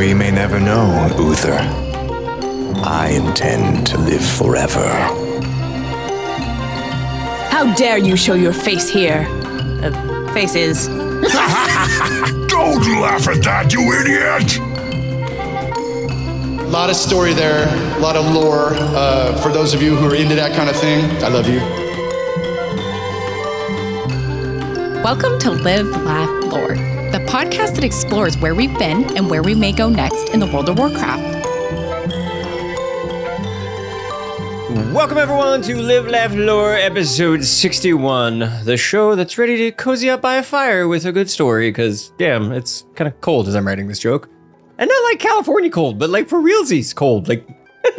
We may never know, Uther. I intend to live forever. How dare you show your face here? Uh, faces. Don't laugh at that, you idiot! A lot of story there, a lot of lore. Uh, for those of you who are into that kind of thing, I love you. Welcome to Live, Laugh, Lore, the podcast that explores where we've been and where we may go next in the world of Warcraft. Welcome, everyone, to Live, Laugh, Lore, episode 61, the show that's ready to cozy up by a fire with a good story, because, damn, it's kind of cold as I'm writing this joke. And not like California cold, but like for realsies cold. Like,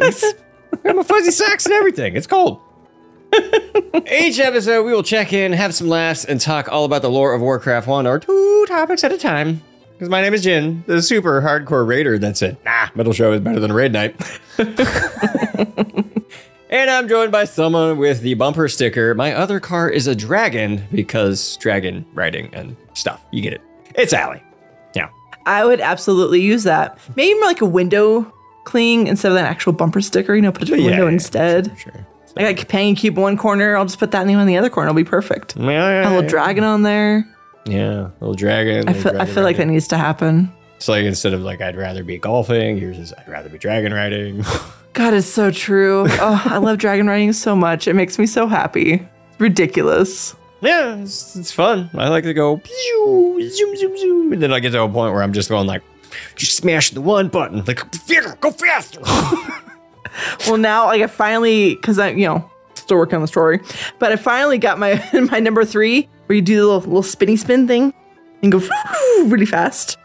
I'm a fuzzy socks and everything. It's cold. Each episode, we will check in, have some laughs, and talk all about the lore of Warcraft 1 or two topics at a time. Because my name is Gin, the super hardcore raider that said, nah, middle show is better than raid night. and I'm joined by someone with the bumper sticker. My other car is a dragon because dragon riding and stuff. You get it. It's Allie. Yeah. I would absolutely use that. Maybe more like a window cling instead of an actual bumper sticker. You know, put it in the Yeah, window yeah, instead. Sure. I got a companion cube in one corner. I'll just put that name on the other corner. It'll be perfect. Yeah, yeah, A little dragon on there. Yeah, little dragon. I feel, I dragon feel like that needs to happen. It's like instead of like I'd rather be golfing, yours is I'd rather be dragon riding. God, it's so true. Oh, I love dragon riding so much. It makes me so happy. It's ridiculous. yeah, it's, it's fun. I like to go pew, zoom, zoom, zoom, and then I get to a point where I'm just going like, just smash the one button, like go faster. Well, now like I finally, because I, you know, still working on the story, but I finally got my my number three where you do the little, little spinny spin thing and go really fast.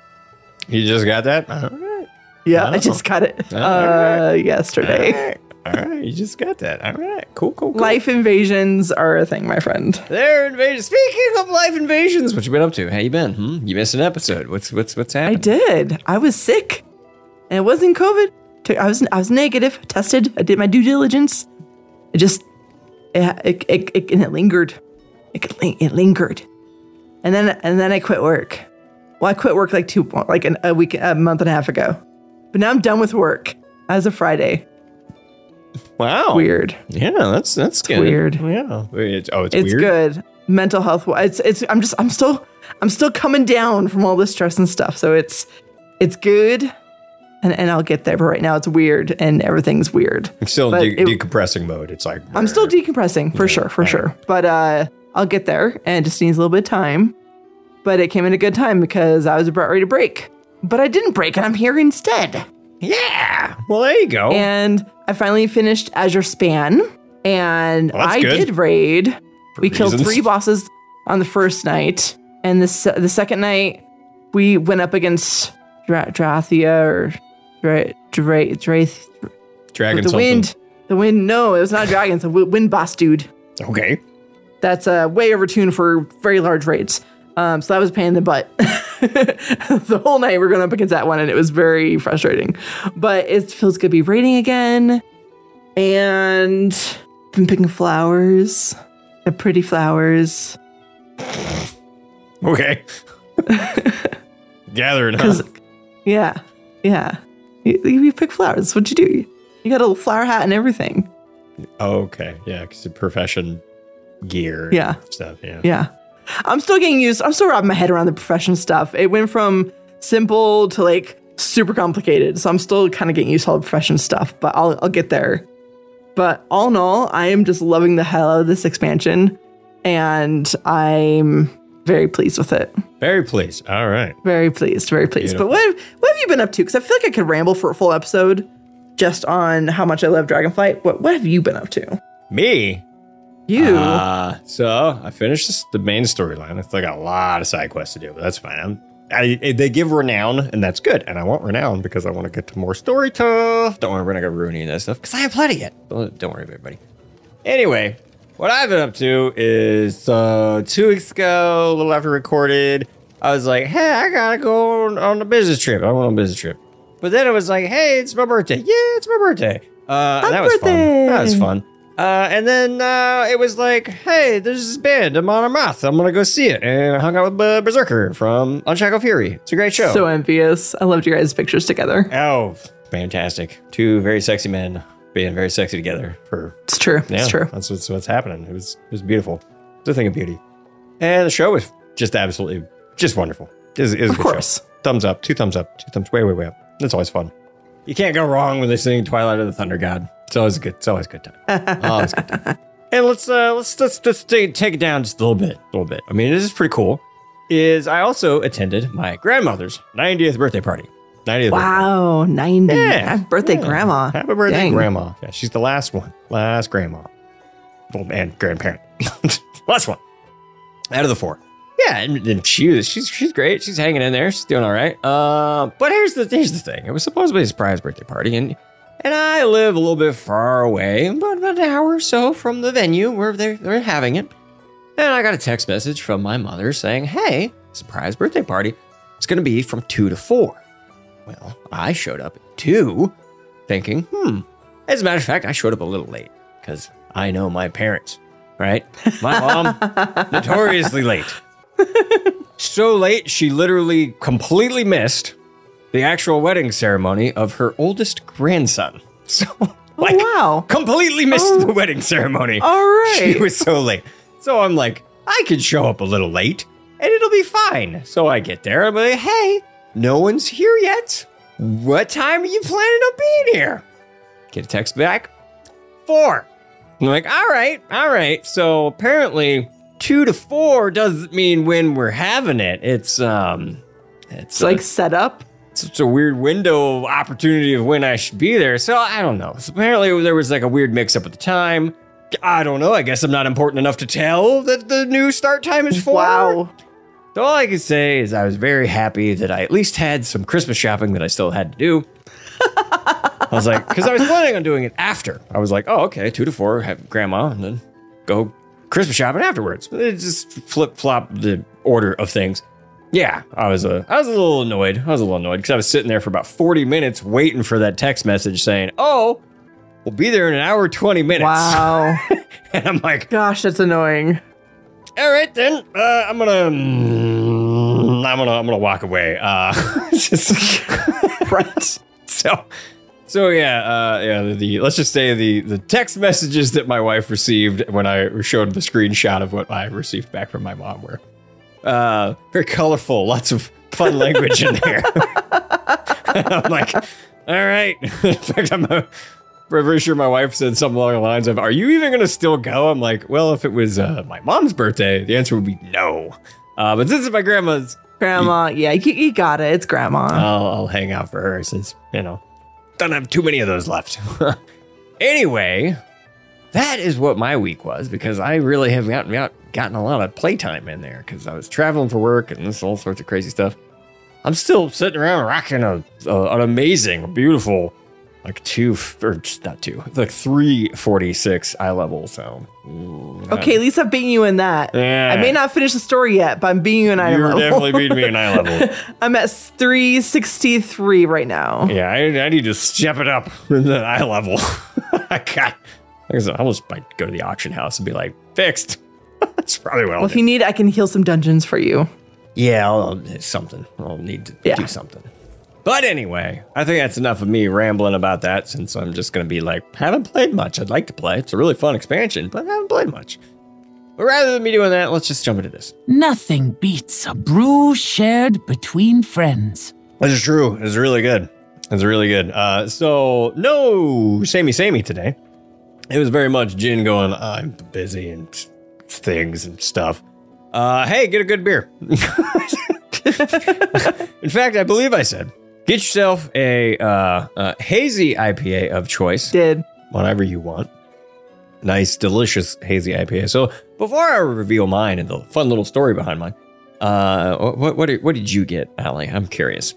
you just got that? Right. Yeah, I Oh. just got it Oh, uh, yesterday. All right. All right, you just got that. All right, cool, cool, cool. Life invasions are a thing, my friend. They're invasions. Speaking of life invasions, what you been up to? How you been? Hmm? You missed an episode. What's what's what's I did. I was sick, and it wasn't COVID. I was I was negative, tested. I did my due diligence. It just it it, it, and it lingered. It it lingered, and then and then I quit work. Well, I quit work like two like an, a week a month and a half ago, but now I'm done with work as of Friday. Wow. Weird. Yeah, that's that's good. weird. Yeah. It's, oh, it's, It's weird. good. Mental health. It's it's. I'm just. I'm still. I'm still coming down from all this stress and stuff. So it's it's good, and and I'll get there. But right now it's weird, and everything's weird. I'm still de- it- decompressing mode. It's like I'm still decompressing for sure, for sure. But uh, I'll get there, and it just needs a little bit of time. But it came in a good time because I was about ready to break, but I didn't break, and I'm here instead. Yeah. Well, there you go. And I finally finished Azure Span, and Well, I good. did raid. we killed three bosses on the first night, and the the second night we went up against Dra- Drathia or Dra- Dra- Drath. Dragon the something. wind. The wind. No, it was not dragons. The wi- wind boss dude. Okay. That's uh, way overtuned for very large raids. Um, so that was a pain in the butt. the whole night we're going up against that one, and it was very frustrating. But it feels good to be raiding again. And been picking flowers, the pretty flowers. Okay. Gathering, huh? Yeah, yeah. You, you pick flowers. That's what you do. You got a little flower hat and everything. Oh, okay. Yeah, because the profession gear. Yeah. Stuff. Yeah. Yeah. I'm still getting used. I'm still wrapping my head around the profession stuff. It went from simple to like super complicated. So I'm still kind of getting used to all the profession stuff, but I'll, I'll get there. But all in all, I am just loving the hell out of this expansion and I'm very pleased with it. Very pleased. All right. Very pleased, very pleased. Beautiful. But what, what have you been up to? Because I feel like I could ramble for a full episode just on how much I love Dragonflight. What, what have you been up to? Me. You? Uh, so I finished this, the main storyline. I still got a lot of side quests to do, but that's fine. I'm, I, they give renown, and that's good. And I want renown because I want to get to more story stuff. Don't worry, we're not gonna ruin any of that stuff because I have plenty yet. Don't, don't worry, everybody. Anyway, what I've been up to is uh, two weeks ago, a little after recorded, I was like, "Hey, I gotta go on, on a business trip. I went on a business trip." But then it was like, "Hey, it's my birthday. Yeah, it's my birthday." Uh, and that was fun. That was fun. Uh, and then uh, it was like, hey, there's this band, Amon Amarth. I'm gonna go see it. And I hung out with uh, Berserker from Unshackled Fury. It's a great show. So envious. I loved your guys' pictures together. oh, fantastic! Two very sexy men being very sexy together for It's true. yeah, It's true. That's what's what's happening. It was it was beautiful. It's a thing of beauty, and the show was just absolutely just wonderful. It was, it was a Of good show. course. thumbs up, two thumbs up, two thumbs way way way up. That's always fun. You can't go wrong when they sing Twilight of the Thunder God. It's always a good. It's always a good time. always good time. And let's uh let's let's let's take, take it down just a little bit, a little bit. I mean, this is pretty cool. Is I also attended my grandmother's 90th birthday party. 90th birthday. Wow, 90. Yeah. Happy birthday, Yeah. Grandma. Happy birthday, Dang. grandma. Yeah, she's the last one. Last grandma. Well, and grandparent. last one. Out of the four. Yeah, and, and she was she's she's great. She's hanging in there. She's doing all right. Uh, but here's the here's the thing. It was supposed to be a surprise birthday party, and and I live a little bit far away, about, about an hour or so from the venue where they're they're having it. And I got a text message from my mother saying, "Hey, surprise birthday party. It's going to be from two to four. Well, I showed up two, thinking, hmm. As a matter of fact, I showed up a little late because I know my parents, right? My mom, notoriously late. so late, she literally completely missed the actual wedding ceremony of her oldest grandson. So, like, wow. completely missed Oh. the wedding ceremony. All right. She was so late. So I'm like, I could show up a little late and it'll be fine. So I get there. And I'm like, hey, no one's here yet. What time are you planning on being here? Get a text back. Four. I'm like, all right, all right. So apparently, two to four doesn't mean when we're having it. It's um, it's It's like set up. such a weird window of opportunity of when I should be there. So I don't know. So apparently there was like a weird mix up at the time. I don't know. I guess I'm not important enough to tell that the new start time is four. Wow. So all I can say is I was very happy that I at least had some Christmas shopping that I still had to do. I was like, because I was planning on doing it after. I was like, oh, okay, two to four, have grandma, and then go Christmas shopping afterwards. It just flip flop the order of things. Yeah, I was a, I was a little annoyed. I was a little annoyed because I was sitting there for about 40 minutes waiting for that text message saying, oh, we'll be there in an hour 20 minutes. Wow. and I'm like, Gosh, that's annoying. All right then. Uh, i'm gonna mm, i'm gonna i'm gonna walk away. Uh just Right. so so yeah uh yeah the, the let's just say the the text messages that my wife received when i showed the screenshot of what i received back from my mom were uh very colorful lots of fun language in there. I'm like all right. In fact i'm uh, pretty sure my wife said something along the lines of, "Are you even going to still go?" I'm like, "Well, if it was uh, my mom's birthday, the answer would be no. Uh, but since it's my grandma's, Grandma. Yeah, you, you got it. It's grandma. I'll, I'll hang out for her since you know don't have too many of those left." anyway, that is what my week was because I really have gotten got, gotten a lot of playtime in there because I was traveling for work and this all sorts of crazy stuff. I'm still sitting around rocking a, a an amazing, beautiful, like two or not two, like three forty six eye level. So mm, okay, at least I'm beating you in that. Yeah. I may not finish the story yet, but I'm beating you in eye level. you're definitely beating me in eye level. I'm at 363 right now. Yeah, I, I need to step it up in the eye level. I got. I guess I almost might go to the auction house and be like, fixed. That's probably what Well, if do. you need, I can heal some dungeons for you. Yeah, I'll, I'll- something. I'll need to Yeah. do something. But anyway, I think that's enough of me rambling about that since I'm just going to be like, haven't played much. I'd like to play. It's a really fun expansion, but I haven't played much. But rather than me doing that, let's just jump into this. Nothing beats a brew shared between friends. This is true. It's really good. It's really good. Uh, so no samey samey today. It was very much Gin going. I'm busy and things and stuff. Uh, hey, get a good beer. In fact, I believe I said, get yourself a uh, uh, hazy IPA of choice, Did. whatever you want. Nice, delicious hazy IPA. So before I reveal mine and the fun little story behind mine, uh, what what did, what did you get, Allie? I'm curious.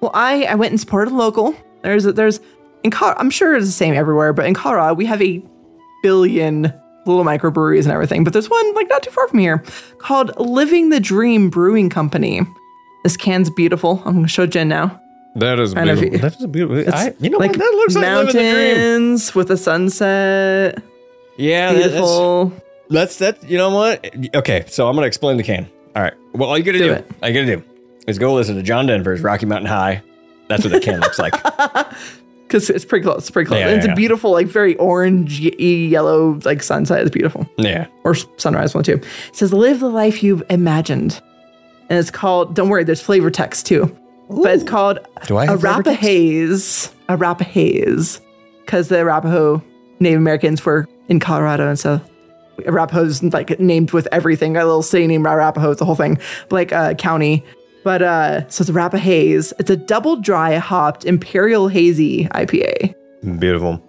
Well, I, I went and supported a local. There's a, there's in Colorado, I'm sure it's the same everywhere, but in Colorado we have a billion little microbreweries and everything. But there's one like not too far from here called Living the Dream Brewing Company. This can's beautiful. I'm gonna show Jen now. That is Kind of- beautiful. That is beautiful. I, you know like what? That looks like mountains with a sunset. Yeah, that- that's, Beautiful. that's that. You know what? Okay, so I'm gonna explain the can. All right. Well, all you gotta Do do, it. all you gotta do, is go listen to John Denver's Rocky Mountain High. That's what the can looks like. Because it's pretty close. It's pretty close. Yeah, And it's yeah, a yeah. beautiful, like very orange yellow, like sunset. It's beautiful. Yeah. Or sunrise one too. It says, live the life you've imagined. And it's called, don't worry, there's flavor text too. But it's called Do I have flavor text? Arapahaze. Arapahaze. Because the Arapaho Native Americans were in Colorado. And so Arapaho's like named with everything. A little city named Arapaho, it's the whole thing. Like uh, county. But uh, so it's Arapahaze. It's a double dry hopped Imperial Hazy IPA Beautiful.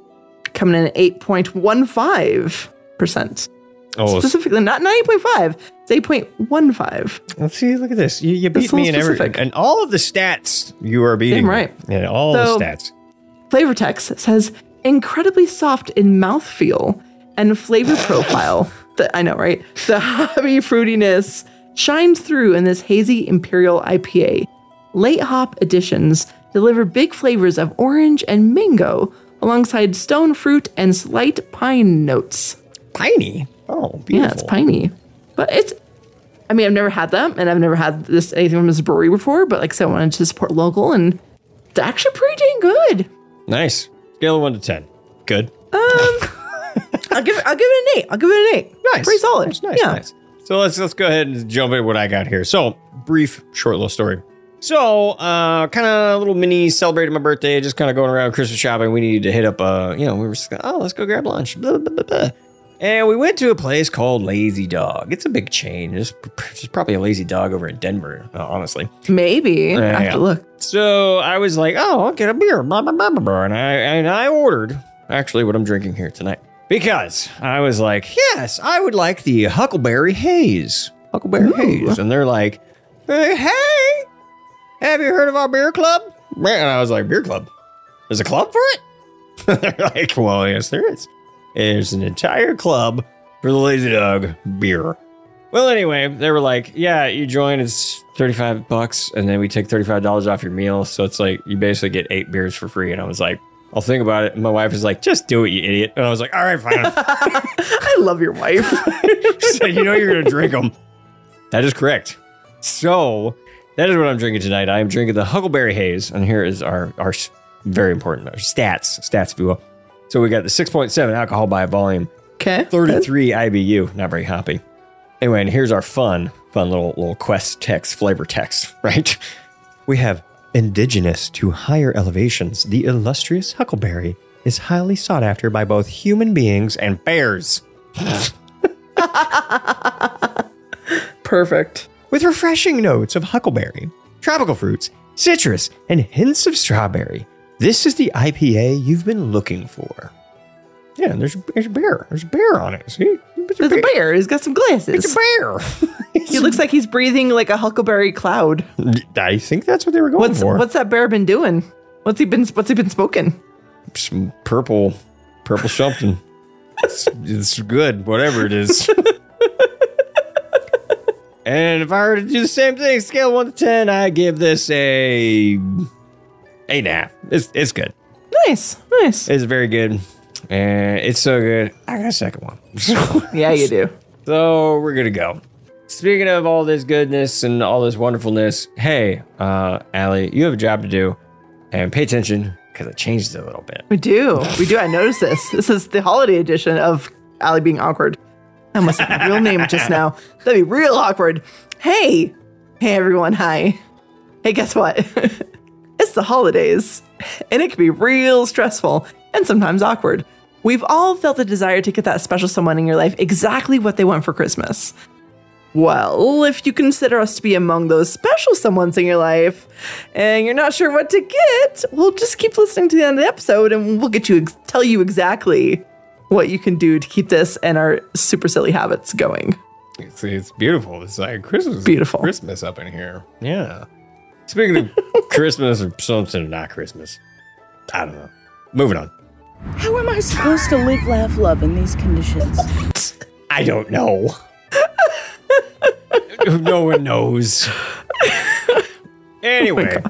coming in at 8.15%. Oh, Specifically, not 9.5, it's 8.15. let's see. Look at this. You, you beat me in little every and all of the stats. You are beating Damn right. Yeah, all So- the stats. Flavor text says incredibly soft in mouthfeel and flavor profile. The, I know, right? The hoppy fruitiness shines through in this hazy imperial IPA. Late hop additions deliver big flavors of orange and mango alongside stone fruit and slight pine notes. Piney. Oh, beautiful. Yeah, it's piney. But it's I mean, I've never had them and I've never had this anything from this brewery before, but like I said, I wanted to support local and it's actually pretty dang good. Nice. Scale of one to ten. Good. Um, I'll give it I'll give it an eight. I'll give it an eight. Nice. Pretty solid. Nice, nice, yeah. nice. So let's let's go ahead and jump into what I got here. So brief, short little story. So uh kind of a little mini celebrating my birthday, just kind of going around Christmas shopping. We needed to hit up uh, you know, we were just oh, let's go grab lunch. Blah, blah, blah, blah. And we went to a place called Lazy Dog. It's a big chain. There's, there's probably a Lazy Dog over in Denver, uh, honestly. Maybe. I have yeah. to look. So I was like, oh, I'll get a beer, blah, blah, blah, blah, blah. And I, and I ordered actually what I'm drinking here tonight because I was like, yes, I would like the Huckleberry Haze. Huckleberry Haze. And they're like, "Uh, hey, have you heard of our beer club? And I was like, beer club? There's a club for it? they're like, well, yes, there is. There's an entire club for the Lazy Dog beer. Well, anyway, they were like, "Yeah, you join. It's thirty-five bucks, and then we take thirty-five dollars off your meal. So it's like you basically get eight beers for free." And I was like, "I'll think about it." And my wife was like, "Just do it, you idiot." And I was like, "All right, fine." I love your wife. so you know you're gonna drink them. That is correct. So that is what I'm drinking tonight. I am drinking the Huckleberry Haze, and here is our our very important our stats, stats, if you will. So we got the 6.7 alcohol by volume, Okay. 33 IBU, not very hoppy. Anyway, and here's our fun, fun little little quest text, flavor text, right? We have indigenous to higher elevations. The illustrious huckleberry is highly sought after by both human beings and bears. Perfect. With refreshing notes of huckleberry, tropical fruits, citrus, and hints of strawberry. This is the IPA you've been looking for. Yeah, and there's, there's a bear. There's a bear on it. See? There's a bear. He's got some glasses. It's a bear. He looks like he's breathing like a huckleberry cloud. I think that's what they were going What's for. what's that bear been doing? What's he been what's he been smoking? Some purple, purple something. it's, it's good, whatever it is. and if I were to do the same thing, scale one to ten, I give this a eight and a half. It's it's good. Nice. Nice. It's very good, and it's so good. I got a second one. Yeah, you do. So we're gonna go. Speaking of all this goodness and all this wonderfulness, hey, uh, Allie, you have a job to do, and pay attention because it changed it a little bit. We do. We do. I noticed this. This is the holiday edition of Allie being awkward. I almost said my real name just now. That'd be real awkward. Hey. Hey everyone, hi. Hey, guess what? it's the holidays. And it can be real stressful and sometimes awkward. We've all felt the desire to get that special someone in your life exactly what they want for Christmas. Well, if you consider us to be among those special someones in your life and you're not sure what to get, well, just keep listening to the end of the episode and we'll get you ex- tell you exactly what you can do to keep this and our super silly habits going. It's, it's beautiful. It's like Christmas. Beautiful. Christmas up in here. Yeah. Speaking of Christmas or something, not Christmas. I don't know. Moving on. How am I supposed to live, laugh, love in these conditions? I don't know. no one knows. Oh anyway,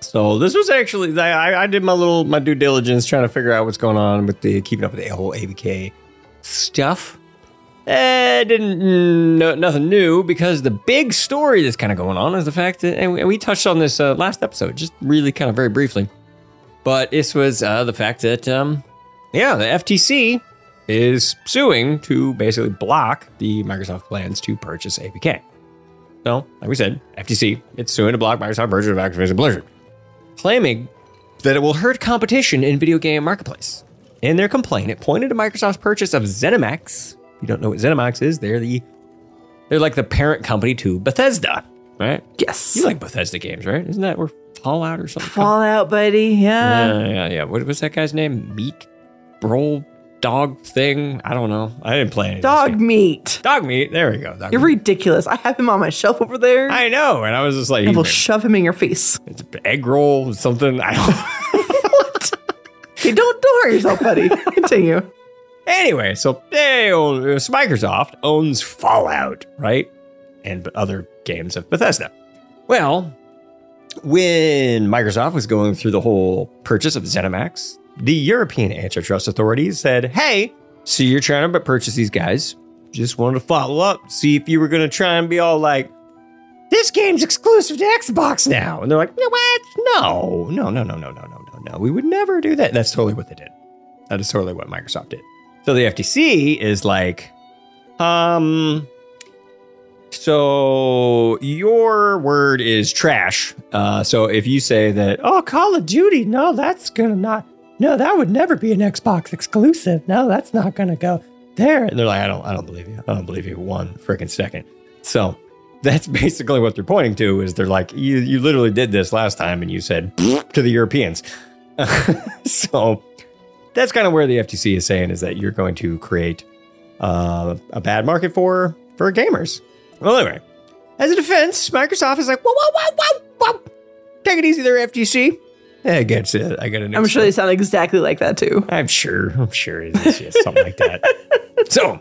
so this was actually I, I did my little my due diligence trying to figure out what's going on with the keeping up with the whole ABK stuff. Eh, didn't no, nothing new because the big story that's kind of going on is the fact that, and we, touched on this uh, last episode, just really kind of very briefly. But this was uh, the fact that, um, yeah, the FTC is suing to basically block the Microsoft plans to purchase ABK. So, like we said, FTC, it's suing to block Microsoft purchase of Activision Blizzard, claiming that it will hurt competition in video game marketplace. In their complaint, it pointed to Microsoft's purchase of ZeniMax. You don't know what ZeniMax is, they're the they're like the parent company to Bethesda, right? Yes. You like Bethesda games, right? Isn't that where Fallout or something? Fallout, buddy. Yeah. Yeah, yeah, yeah. What was that guy's name? Meat Bro Dog thing? I don't know. I didn't play any. Dog meat. Dog meat. There we go. Dog You're meat. ridiculous. I have him on my shelf over there. I I know, and I was just like, will shove him in your face. it's egg roll, something. I don't. Okay, don't don't hurt yourself, buddy. Continue. Anyway, so they own, uh, Microsoft owns Fallout, right? And other games of Bethesda. Well, when Microsoft was going through the whole purchase of ZeniMax, the European antitrust authorities said, hey, so you're trying to purchase these guys. Just wanted to follow up, see if you were going to try and be all like, this game's exclusive to Xbox now. And they're like, no, what? No, no, no, no, no, no, no, no, no. We would never do that. That's totally what they did. That is totally what Microsoft did. So the FTC is like, um, so your word is trash. Uh, so if you say that, oh, Call of Duty, no, that's gonna not, no, that would never be an Xbox exclusive. No, that's not gonna go there. And they're like, I don't, I don't believe you. I don't believe you one freaking second. So that's basically what they're pointing to is they're like, you, you literally did this last time and you said to the Europeans. so that's kind of where the FTC is saying is that you're going to create uh, a bad market for for gamers. Well, anyway, as a defense, Microsoft is like, whoa, whoa, whoa, whoa, whoa, take it easy there, FTC. Yeah, I get it. I got an. I'm sure they sound exactly like that too. I'm sure. I'm sure it is just something like that. So,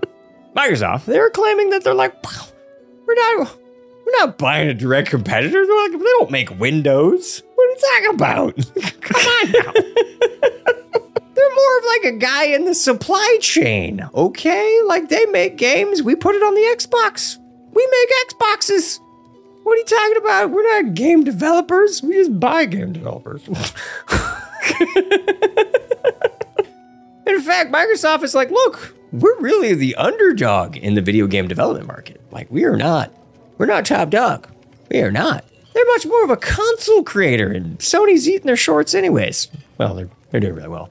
Microsoft, they're claiming that they're like, "Wow, we're not, we're not buying a direct competitor. They're like, they don't make Windows. What are you talking about? Come on now. more of like a guy in the supply chain, okay? Like they make games, we put it on the Xbox. We make Xboxes. What are you talking about? We're not game developers. We just buy game developers. In fact, Microsoft is like, look, we're really the underdog in the video game development market. Like, we are not. We're not top dog. We are not. They're much more of a console creator, and Sony's eating their shorts anyways. Well, they're they're doing really well.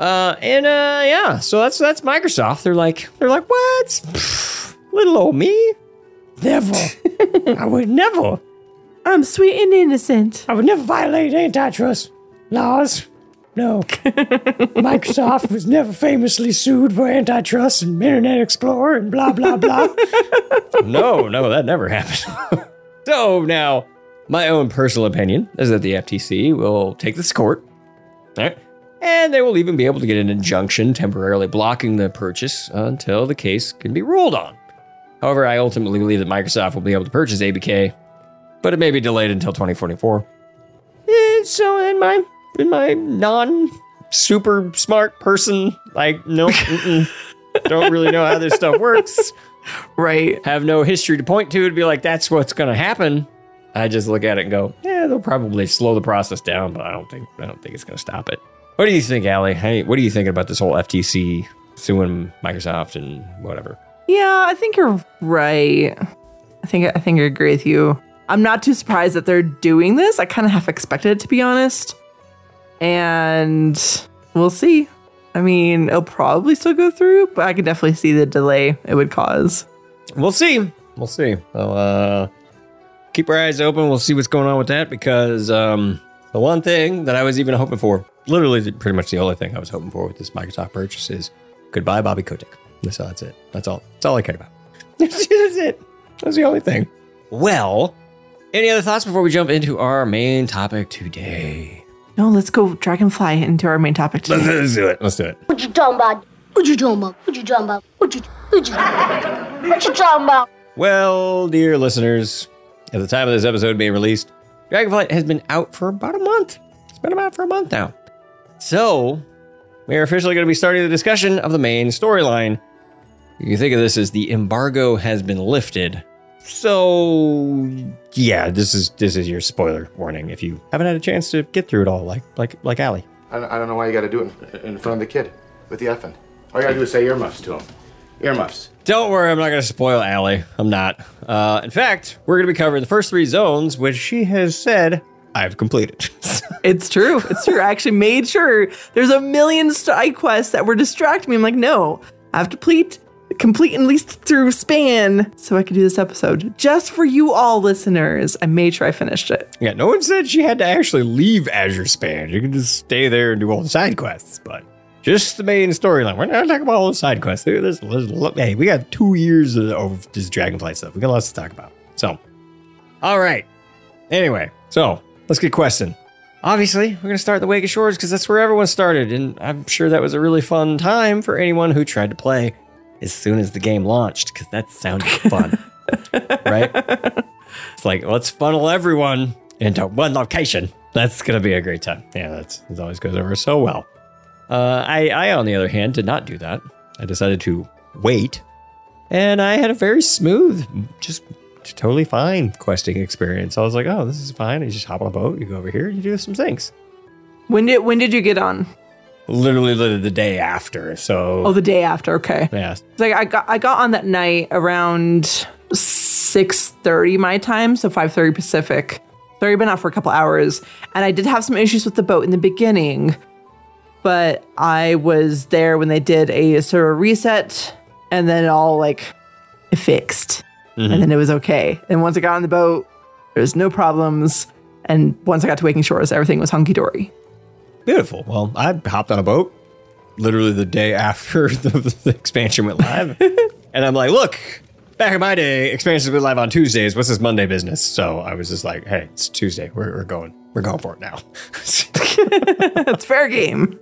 Uh, and uh, yeah, so that's that's Microsoft. They're like, they're like, what? Pfft, little old me? Never. I would never. I'm sweet and innocent. I would never violate antitrust laws. No. Microsoft was never famously sued for antitrust and Internet Explorer and blah, blah, blah. no, no, that never happened. so now, my own personal opinion is that the FTC will take this court. All right. And they will even be able to get an injunction temporarily blocking the purchase until the case can be ruled on. However, I ultimately believe that Microsoft will be able to purchase ABK, but it may be delayed until 2044. Eh, so in my in my non super smart person, like no, don't really know how this stuff works. Right. Have no history to point to to be like that's what's going to happen. I just look at it and go, yeah, they'll probably slow the process down, but I don't think I don't think it's going to stop it. What do you think, Allie? Hey, what are you thinking about this whole FTC suing Microsoft and whatever? Yeah, I think you're right. I think I think I agree with you. I'm not too surprised that they're doing this. I kind of half expected it to be honest. And we'll see. I mean, it'll probably still go through, but I can definitely see the delay it would cause. We'll see. We'll see. So, uh, keep our eyes open. We'll see what's going on with that because um, the one thing that I was even hoping for, literally the- pretty much the only thing I was hoping for with this Microsoft purchase is goodbye, Bobby Kotick. So that's it. That's all. That's all I cared about. that's it. That's the only thing. Well, any other thoughts before we jump into our main topic today? No, let's go dragonfly into our main topic Let's, let's do it. Let's do it. What you talking about? What you talking about? What you talking about? What you what you what you talking about? Well, dear listeners, at the time of this episode being released, Dragonflight has been out for about a month. It's been out for a month now. So, we are officially going to be starting the discussion of the main storyline. You can think of this as the embargo has been lifted. So yeah, this is this is your spoiler warning if you haven't had a chance to get through it all, like like like Allie. I don't, I don't know why you got to do it in- in front of the kid with the effing. All you got to do is say earmuffs to him. Earmuffs. Don't worry, I'm not going to spoil Allie. I'm not. Uh, in fact, we're going to be covering the first three zones, which she has said I've completed. It's true. It's true. I actually made sure there's a million side quests that were distracting me. I'm like, no, I have to complete complete at least through span so I could do this episode. Just for you all listeners. I made sure I finished it. yeah, no one said she had to actually leave Azure Span. You can just stay there and do all the side quests, but just the main storyline. We're not talking about all the side quests. There's, there's, look, hey, we got two years of, this Dragonflight stuff. We got lots to talk about. So, all right. Anyway, so let's get questing. Obviously, we're going to start the Waking Shores because that's where everyone started. And I'm sure that was a really fun time for anyone who tried to play as soon as the game launched because that sounded fun. right? It's like, let's funnel everyone into one location. That's going to be a great time. Yeah, that's, that always goes over so well. Uh, I, I, on the other hand, did not do that. I decided to wait. And I had a very smooth, just totally fine questing experience. I was like, oh, this is fine. You just hop on a boat, you go over here, you do some things. When did when did you get on? Literally, literally the day after. So, Oh, the day after. Okay. yeah. It's like I got I got on that night around six thirty my time, so five thirty Pacific. So I'd been out for a couple hours, and I did have some issues with the boat in the beginning, but I was there when they did a sort of reset, and then it all like fixed, Mhm. and then it was okay. And once I got on the boat, there was no problems, and once I got to Waking Shores, everything was hunky dory. Beautiful. Well, I hopped on a boat literally the day after the, the expansion went live. and I'm like, look, back in my day, expansions went live on Tuesdays. What's this Monday business? So I was just like, hey, it's Tuesday. We're, we're going. We're going for it now. It's fair game.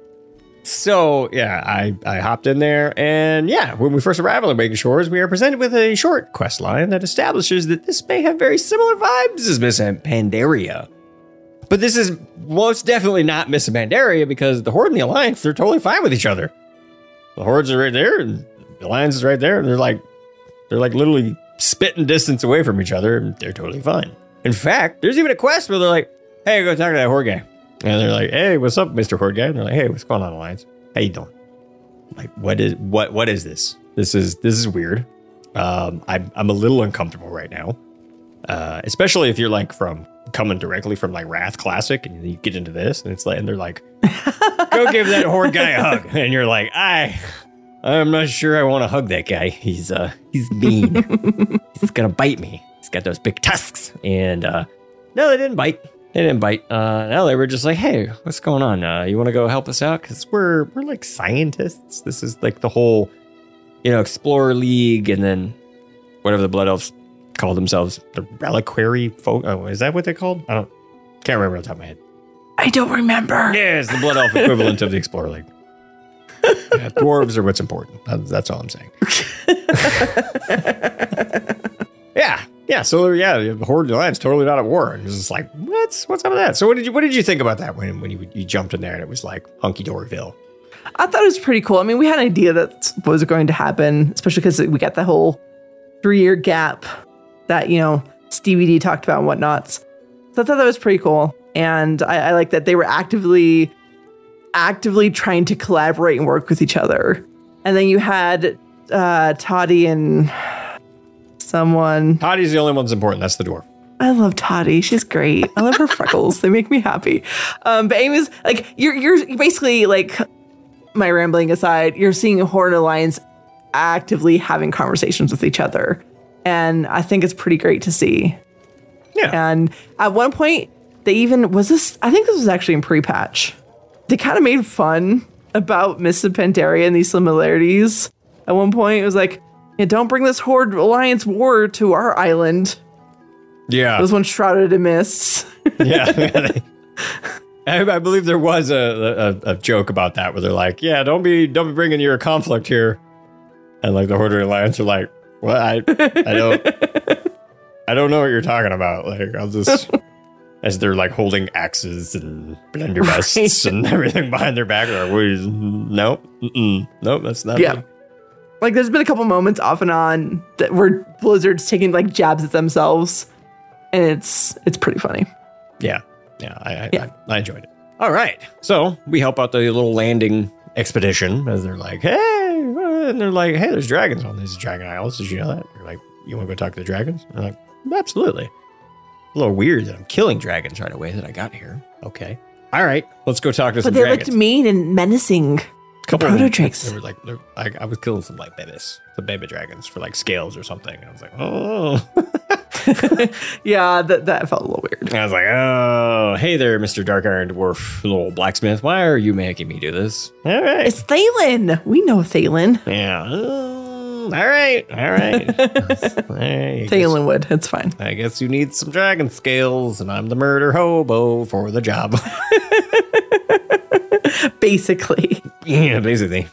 So yeah, I, I hopped in there, and yeah, when we first arrive on the Waking Shores, we are presented with a short quest line that establishes that this may have very similar vibes as Miss Pandaria. But this is most definitely not Miss Pandaria because the Horde and the Alliance, they're totally fine with each other. The Hordes are right there, and the Alliance is right there, and they're like they're like literally spitting distance away from each other, and they're totally fine. In fact, there's even a quest where they're like, hey, go talk to that Horde guy. And they're like, "Hey, what's up, Mister Horde guy?" And they're like, "Hey, what's going on, Alliance? How you doing?" Like, what is what what is this? This is this is weird. Um, I'm I'm a little uncomfortable right now, uh, especially if you're like from coming directly from like Wrath Classic, and you get into this, and it's like, and they're like, "Go give that Horde guy a hug," and you're like, "I." I'm not sure I want to hug that guy. He's uh he's mean. he's gonna bite me. He's got those big tusks. And uh no, they didn't bite. They didn't bite. Uh, no, they were just like, "Hey, what's going on? Uh, you want to go help us out? Because we're we're like scientists. This is like the whole, you know, Explorer League, and then whatever the Blood Elves call themselves, the Reliquary folk. Oh, is that what they're called? I don't can't remember off the top of my head. I don't remember. Yeah, it's the Blood Elf equivalent of the Explorer League. Yeah, dwarves are what's important. That's all I'm saying. yeah, yeah. So yeah, the Horde Alliance totally not at war. And it's just like, what's what's up with that? So what did you what did you think about that when when you, you jumped in there and it was like hunky doryville? I thought it was pretty cool. I mean, we had an idea that was going to happen, especially because we got the whole three year gap that, you know, Stevie D talked about and whatnot. So I thought that was pretty cool. And I, I like that they were actively, actively trying to collaborate and work with each other. And then you had uh, Toddy and someone. Toddy's the only one that's important. That's the dwarf. I love Toddy. She's great. I love her freckles. They make me happy. Um, but Amy's like you're you're basically like my rambling aside, you're seeing a Horde Alliance actively having conversations with each other. And I think it's pretty great to see. Yeah. And at one point, they even was this I think this was actually in pre-patch. They kind of made fun about Miss Pandaria and these similarities. At one point, it was like, yeah, don't bring this Horde Alliance war to our island. Yeah. It one's shrouded in mists. yeah. I, I believe there was a, a a joke about that where they're like, "Yeah, don't be don't be bringing your conflict here," and like the Horde Alliance are like, "What? I I don't I don't know what you're talking about. Like, I'll just as they're like holding axes and blunderbusses and everything behind their back. Like, "Wait, nope, nope, that's not. Yeah. me." Like there's been a couple moments off and on that where Blizzard's taking like jabs at themselves, and it's it's pretty funny. yeah, yeah. I, I, I, I enjoyed it. All right, so we help out the little landing expedition as they're like, hey, uh," and they're like, hey, there's dragons on these dragon isles. Did you know that? You're like, you want to go talk to the dragons? They're like, absolutely. A little weird that I'm killing dragons right away that I got here. Okay. All right, let's go talk to some. But some they dragons. looked mean and menacing. Couple proto drakes. They were like, like, I was killing some like babies, the baby dragons for like scales or something. And I was like, oh. Yeah, that that felt a little weird. I was like, oh, hey there, Mr. Dark Iron Dwarf, little blacksmith. Why are you making me do this? All right. It's Thaelin. We know Thaelin. yeah. Oh, all right. All right. Guess- Thaelin would. It's fine. I guess you need some dragon scales, and I'm the murder hobo for the job. Basically, yeah, basically.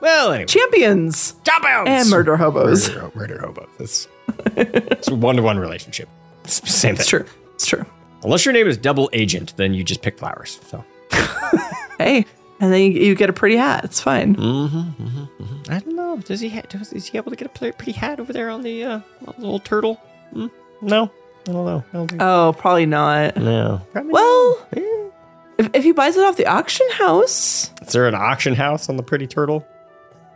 Well, anyway. champions Champions! and murder hobos. Murder, murder hobo. That's it's a one to one relationship. It's the same thing. It's true. It's true. Unless your name is Double Agent, then you just pick flowers. So Hey, and then you, you get a pretty hat. It's fine. Mm-hmm, I don't know. Does he ha- does, is he able to get a pretty hat over there on the uh, on the little turtle? Hmm? No, I don't know. I don't think. Oh, probably not. no. Well, if, if he buys it off the auction house, Is there an auction house on the pretty turtle?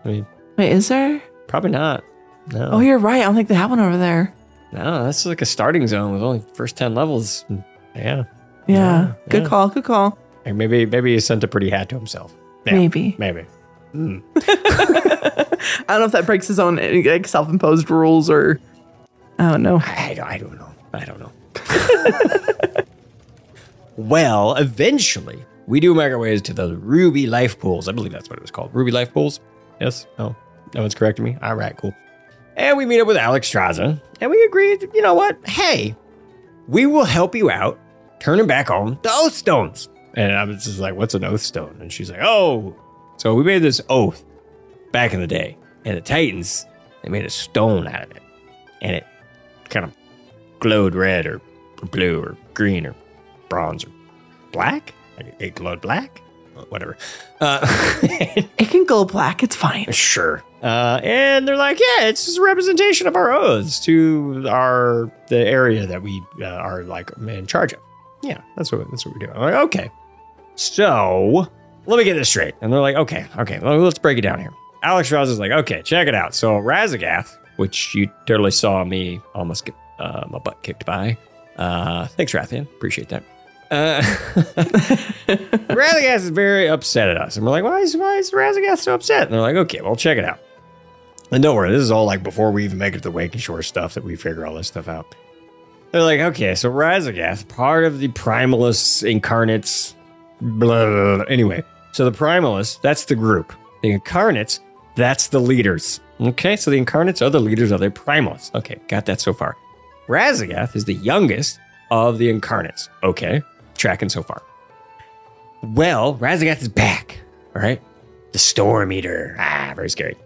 I mean, wait, is there? probably not. No. Oh, you're right. I don't think they have one over there. No, that's like a starting zone with only first ten levels. Yeah. Yeah. Good yeah. call. Good call. Like maybe maybe he sent a pretty hat to himself. Yeah, Maybe. Maybe. Hmm. I don't know if that breaks his own like, self-imposed rules or I don't know. I, I don't know. I don't know. well, eventually, we do make our ways to the Ruby Life Pools. I believe that's what it was called. Ruby Life Pools? Yes? No? No one's correcting me? All right, cool. And we meet up with Alexstrasza, and we agree, you know what? Hey, we will help you out turning back on the oath stones. And I was just like, what's an oath stone? And she's like, oh. So we made this oath back in the day. And the Titans, they made a stone out of it. And it kind of glowed red or blue or green or bronze or black. It glowed black. Whatever. Uh, It can go black. It's fine. sure. Uh, and they're like, yeah, it's just a representation of our oaths to our the area that we uh, are like in charge of. Yeah, that's what that's what we're doing. I'm like, okay. So let me get this straight. And they're like, okay, okay, well, let's break it down here. Alexstrasza is like, okay, check it out. So Raszageth, which you totally saw me almost get uh, my butt kicked by. Uh, thanks, Wrathion. Appreciate that. Uh, is very upset at us. And we're like, why is, why is so upset? And they're like, okay, well, check it out. And don't worry, this is all like before we even make it to the Waking Shore stuff that we figure all this stuff out. They're like, okay, so Raszageth, part of the Primalists, Incarnates, blah, blah, blah. Anyway, so the Primalists, that's the group. The Incarnates, that's the leaders. Okay, so the Incarnates are the leaders of the Primalists. Okay, got that so far. Raszageth is the youngest of the Incarnates. Okay, tracking so far. Well, Raszageth is back. All right, the Storm Eater. Ah, very scary.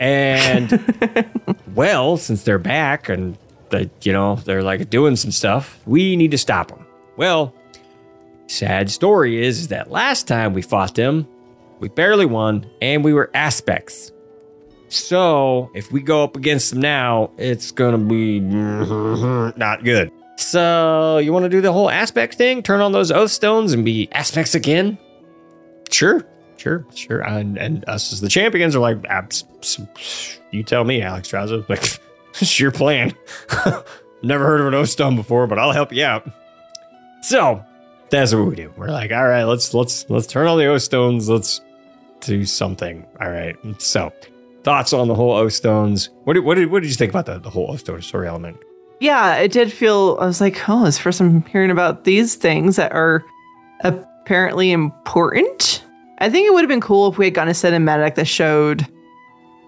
And well, since they're back and they, you know, they're like doing some stuff, we need to stop them. Well, sad story is, is that last time we fought them, we barely won and we were aspects. So if we go up against them now, it's gonna be not good. So you want to do the whole aspect thing? Turn on those oath stones and be aspects again? Sure, sure, sure. And, and us as the champions are like, you tell me, Alexstrasza. Like, it's your plan. Never heard of an oath stone before, but I'll help you out. So that's what we do. We're like, all right, let's let's let's turn on the oath stones. Let's do something. All right. So thoughts on the whole oath stones? What did what did what did you think about the, the whole oath stone story element? Yeah, it did feel. I was like, oh, it's first I'm hearing about these things that are apparently important. I think it would have been cool if we had gotten a cinematic that showed,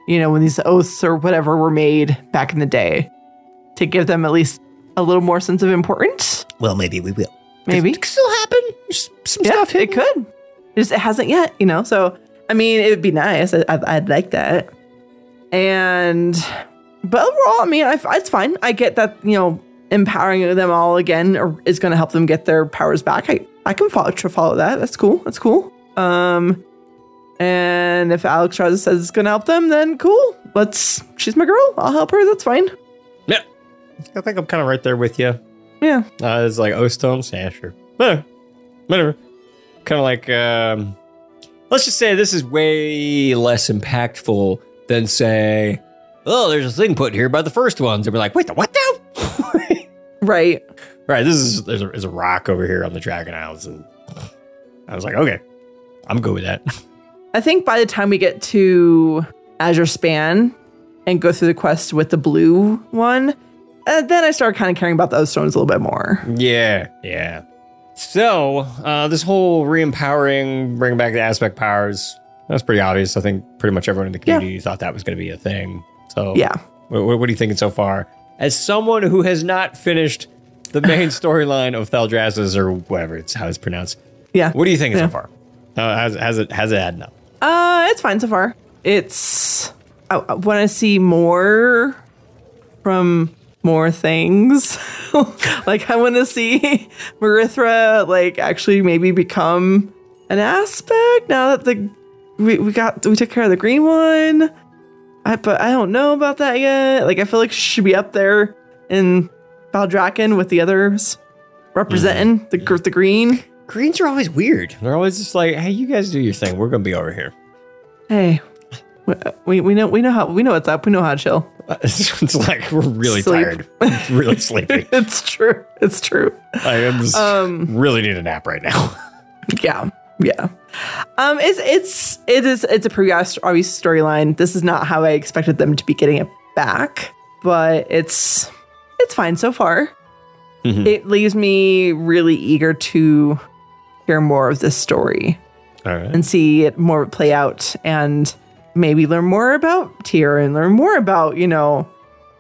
you know, when these oaths or whatever were made back in the day, to give them at least a little more sense of importance. Well, maybe we will. Maybe It could still happen. There's some yeah, stuff it could. It just it hasn't yet, you know. So I mean, it would be nice. I, I, I'd like that. And but overall, I mean, I, it's fine. I get that you know empowering them all again is going to help them get their powers back. I I can follow follow that. That's cool. That's cool. Um, and if Alexstrasza says it's going to help them, then cool. Let's. She's my girl. I'll help her. That's fine. Yeah. I think I'm kind of right there with you. Yeah. Uh, it's like O stones. Yeah, sure. Whatever. Whatever. Kind of like, um, let's just say this is way less impactful than say, oh, there's a thing put here by the first ones. And we're like, wait, the what now? Right. right. This is there's a, there's a rock over here on the Dragon House, and I was like, okay, I'm good with that. I think by the time we get to Azure Span and go through the quest with the blue one, uh, then I start kind of caring about those stones a little bit more. Yeah, yeah. So, uh, this whole re-empowering, bringing back the aspect powers, that's pretty obvious. I think pretty much everyone in the community thought that was going to be a thing. So, Yeah. what, what, are you thinking so far? As someone who has not finished the main storyline of Thaldraszus or whatever it's how it's pronounced, Yeah. what are you thinking Yeah. so far? Uh, has, has it has it added up? Uh, it's fine so far. It's I, I want to see more from more things. like I want to see Marithra like actually maybe become an aspect now that the we, we got we took care of the green one. I but I don't know about that yet. Like I feel like she should be up there in Valdrakken with the others representing the gr- the green. Greens are always weird. They're always just like, hey, you guys do your thing. We're gonna be over here. Hey, we, we know we know how we know what's up. We know how to chill. It's, it's like we're really Sleep. tired, really sleepy. it's true. It's true. I am just Um, really need a nap right now. Yeah, yeah. Um, it's it's it is it's a pretty obvious storyline. This is not how I expected them to be getting it back, but it's it's fine so far. Mhm. It leaves me really eager to hear more of this story All right. and see it more play out and maybe learn more about Tyr and learn more about, you know,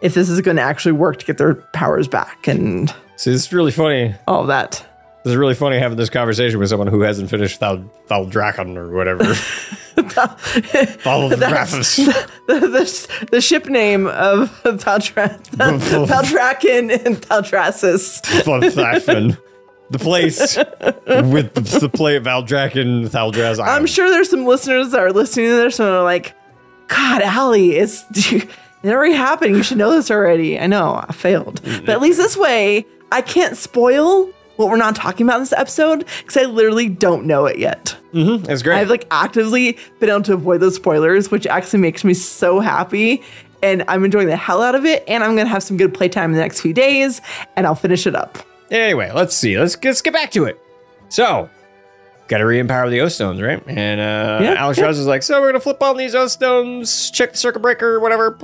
if this is going to actually work to get their powers back and See, this is really funny. all that. This is really funny having this conversation with someone who hasn't finished Thal Thaldrakon or whatever. Thal That's- the, the, the ship name of Taldra- Taldraken and Taldrassus. Thaldrakon. The place with the, the play of Valdrakken, Thaldraz. I'm sure there's some listeners that are listening to this and are like, God, Allie, it's it already happened. You should know this already. I know, I failed. But at least this way, I can't spoil what we're not talking about in this episode because I literally don't know it yet. Mm-hmm, that's great. I've like actively been able to avoid those spoilers, which actually makes me so happy. And I'm enjoying the hell out of it. And I'm gonna have some good playtime in the next few days, and I'll finish it up. Anyway, let's see. Let's, let's get back to it. So, got to re-empower the O stones, right? And uh, Yeah, Alex yeah. Ross is like, so we're gonna flip on these O stones, check the circuit breaker, whatever,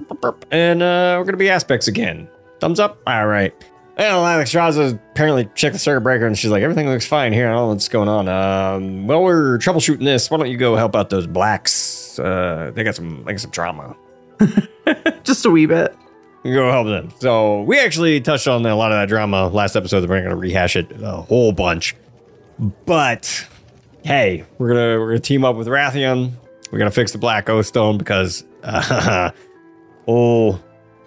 and uh, we're gonna be aspects again. Thumbs up. All right. Well, Alexstrasza apparently checked the circuit breaker, and she's like, everything looks fine here. I don't know what's going on. Um, well, we're troubleshooting this. Why don't you go help out those blacks? Uh, they got some, they got some drama. Just a wee bit. You go help them. So we actually touched on a lot of that drama last episode. We're going to rehash it a whole bunch. But hey, we're gonna we're gonna team up with Wrathion. We're gonna fix the Black O Stone because uh, old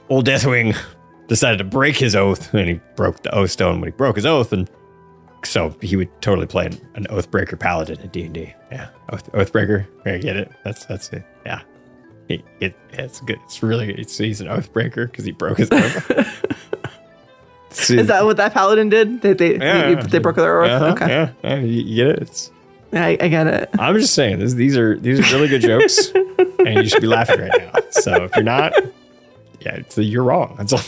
old Deathwing decided to break his oath, and he broke the oath Stone when he broke his oath, and so he would totally play an, an Oathbreaker Paladin at D and D. Yeah, Oath, Oathbreaker. I get it. That's that's it. Yeah. He, it, it's good. It's really it's he's an Oathbreaker because he broke his oath. Is that what that paladin did? They they, Yeah. they, they broke their oath. Uh-huh, okay, Yeah, yeah, you, get it. It's, I, I get it. I'm just saying this, these are these are really good jokes, and you should be laughing right now. So if you're not, yeah, it's, you're wrong. That's all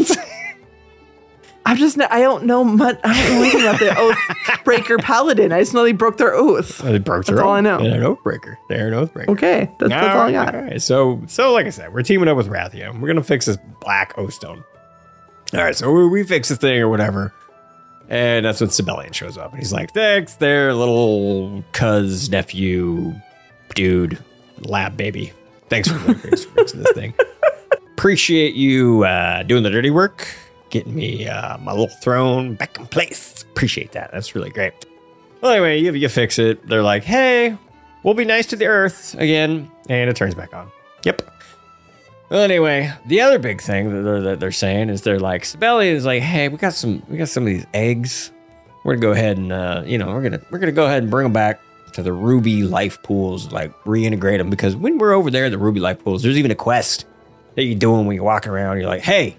I'm just I don't know much. I don't know anything about the oath breaker paladin. I just know they broke their oath. They broke their That's all oath. I know. They're an oath breaker. They're an oath breaker. Okay, that's, that's all I got. All right. So, so like I said, we're teaming up with Wrathion. We're gonna fix this black O stone. All right. So we, we fix the thing or whatever, and that's when Sabellian shows up, and he's like, "Thanks, there, little cuz nephew, dude, lab baby. Thanks for, thanks for fixing this thing. Appreciate you uh, doing the dirty work, getting me uh, my little throne back in place. Appreciate that. That's really great." Well, anyway, you, you fix it. They're like, hey, we'll be nice to the earth again. And it turns back on. Yep. Well, anyway, the other big thing that they're, that they're saying is they're like, Sabellian is like, hey, we got some, we got some of these eggs. We're gonna go ahead and, uh, you know, we're gonna, we're gonna go ahead and bring them back to the Ruby life pools, like reintegrate them because when we're over there the Ruby life pools, there's even a quest that you're doing when you're walking around. You're like, hey,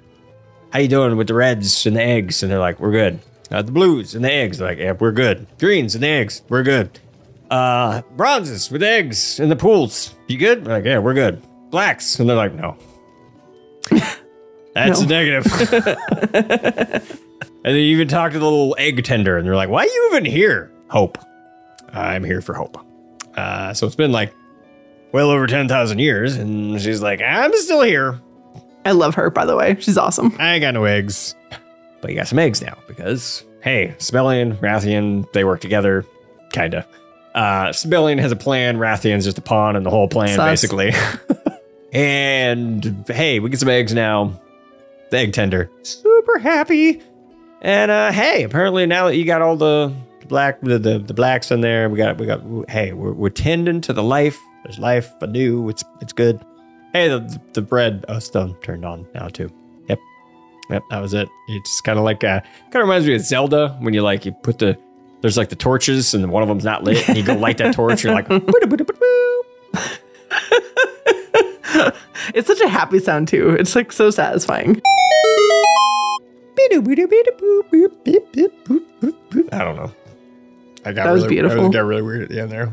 how you doing with the reds and the eggs? And they're like, we're good. Uh, the blues and the eggs, they're like, yeah, we're good. Greens and the eggs, we're good. Uh, bronzes with eggs in the pools, you good? They're like, yeah, we're good. Blacks, and they're like, no. That's No. a negative. and they even talk to the little egg tender, and they're like, why are you even here? Hope. I'm here for hope. Uh, so it's been like well over 10,000 years, and she's like, I'm still here. I love her, by the way. She's awesome. I ain't got no eggs. But you got some eggs now because, hey, Sabellian, Wrathion, they work together, kinda. Uh, Sabellian has a plan, Wrathion's just a pawn in the whole plan, Sus. basically. and hey, we get some eggs now. The egg tender, super happy. And uh, hey, apparently now that you got all the black, the, the, the blacks in there, we got we got. Hey, we're, we're tending to the life. There's life anew. It's it's good. Hey, the the bread oh, still turned on now too. Yep, yep, that was it. It's kind of like uh, kind of reminds me of Zelda when you like you put the there's like the torches and one of them's not lit and you go light that torch. You're like, It's such a happy sound too. It's like so satisfying. I don't know. I got That was really, beautiful. I got really weird at the end there.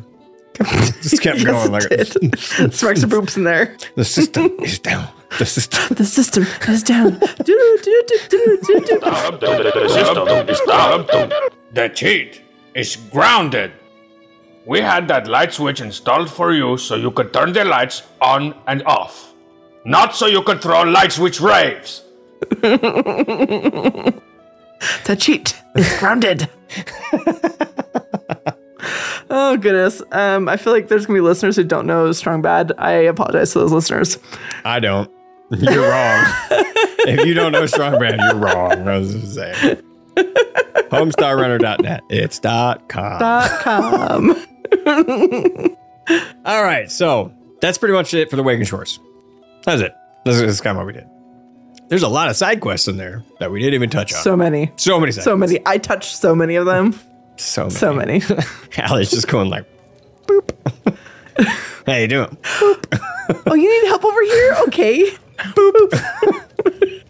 Just kept Yes, going like it did. Sparks of boops in there. the system is down. The system. The system is down. The cheat is grounded. We had that light switch installed for you so you could turn the lights on and off. Not so you could throw light switch raves. The cheat is grounded. Oh goodness. Um, I feel like there's gonna be listeners who don't know Strong Bad. I apologize to those listeners. I don't. You're wrong. if you don't know Strong Bad, you're wrong. I was just saying. Homestarrunner.net. It's dot com. Dot com. All right, so that's pretty much it for the Waking Shores. That's it. This is, kind of what we did. There's a lot of side quests in there that we didn't even touch on. So many. So many side So many. I touched so many of them. So many. So many. Allie's just going like, boop. How you doing? oh, you need help over here? Okay. Boop.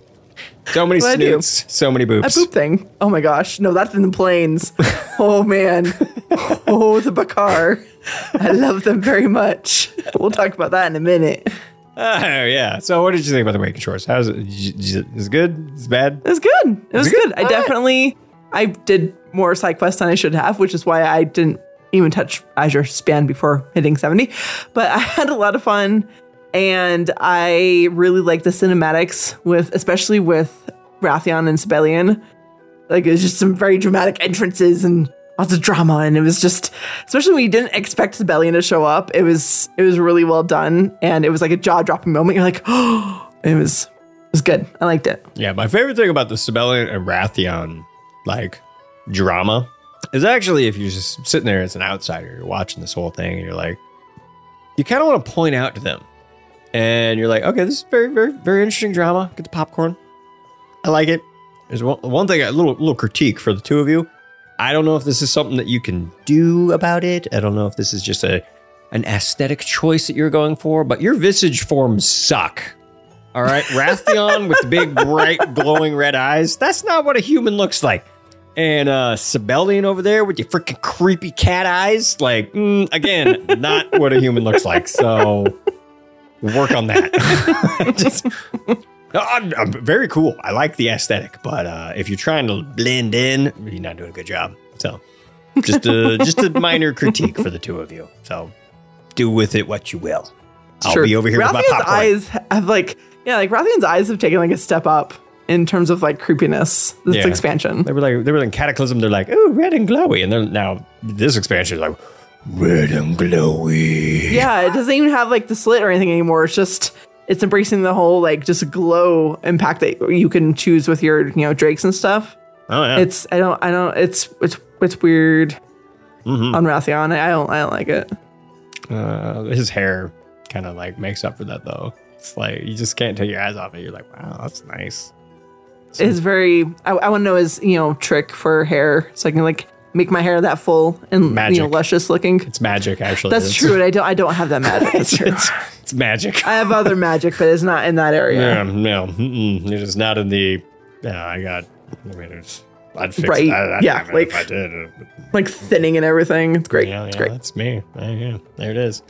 so many What snoots, so many boops. A boop thing. Oh my gosh. No, that's in the plains. Oh man. Oh, the Bakar. I love them very much. We'll talk about that in a minute. Oh yeah. So what did you think about the Waking Shores? How's it? Is it good? Is it bad? It was good. It was it good? good. I definitely I did more side quests than I should have, which is why I didn't even touch Azure Span before hitting 70. But I had a lot of fun and I really like the cinematics with especially with Wrathion and Sabellian. Like it's just some very dramatic entrances and lots of drama and it was just especially when you didn't expect Sabellian to show up, it was it was really well done and it was like a jaw-dropping moment. You're like, "Oh, it was it was good. I liked it. Yeah, my favorite thing about the Sabellian and Wrathion like drama is actually if you're just sitting there as an outsider, you're watching this whole thing, and you're like, you kind of want to point out to them, and you're like, okay, this is very, very, very interesting drama. Get the popcorn. I like it. There's one, one thing, a little, little critique for the two of you. I don't know if this is something that you can do about it. I don't know if this is just a an aesthetic choice that you're going for, but your visage forms suck. All right, Wrathion with the big, bright, glowing red eyes. That's not what a human looks like. And uh Sabellian over there with your freaking creepy cat eyes. Like, mm, again, not what a human looks like. So work on that. Just, I'm, I'm very cool. I like the aesthetic, but uh, if you're trying to blend in, you're not doing a good job. So, just a just a minor critique for the two of you. So, do with it what you will. I'll Sure. be over here with my popcorn. eyes have like yeah, like Wrathion's eyes have taken like a step up in terms of like creepiness. This Yeah. expansion. They were like they were in Cataclysm. They're like, oh, red and glowy, and then now this expansion is like red and glowy. Yeah, it doesn't even have like the slit or anything anymore. It's just it's embracing the whole like just glow impact that you can choose with your you know drakes and stuff. Oh yeah, It's I don't I don't it's it's it's weird Mhm. on Wrathion. I don't I don't like it. Uh, his hair kind of like makes up for that though. It's like you just can't take your eyes off it. You're like, wow, that's nice. It's very. I, I want to know his you know trick for hair, so I can like make my hair that full and you know luscious looking. It's magic, actually. That's It's- true. And I don't. I don't have that magic. That's It's, true. it's, it's magic. I have other magic, but it's not in that area. Yeah, no, it is not in the. Yeah, I got. I mean, it's. I'd fix Right. I'd yeah, like- I did. Like thinning and everything. It's great. Yeah, it's yeah, great. that's me. Yeah, yeah, there it is.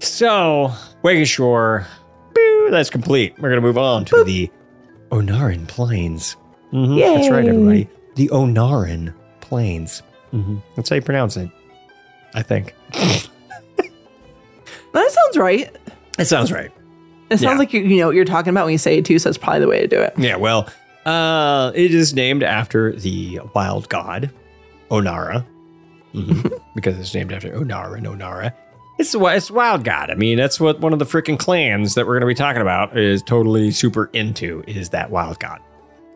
So, Wake Shore, boo, that's complete. We're gonna move on to the Ohn'ahran Plains. Mhm, That's right, everybody. The Ohn'ahran Plains. hmm That's how you pronounce it. I think. That sounds right. It sounds right. It sounds Yeah. like you, you know what you're talking about when you say it too. So it's probably the way to do it. Yeah, well, uh, it is named after the wild god, Ohn'ahra, Mhm. because it's named after Ohn'ahra and Ohn'ahra. It's it's wild god. I mean, that's what one of the freaking clans that we're going to be talking about is totally super into is that wild god.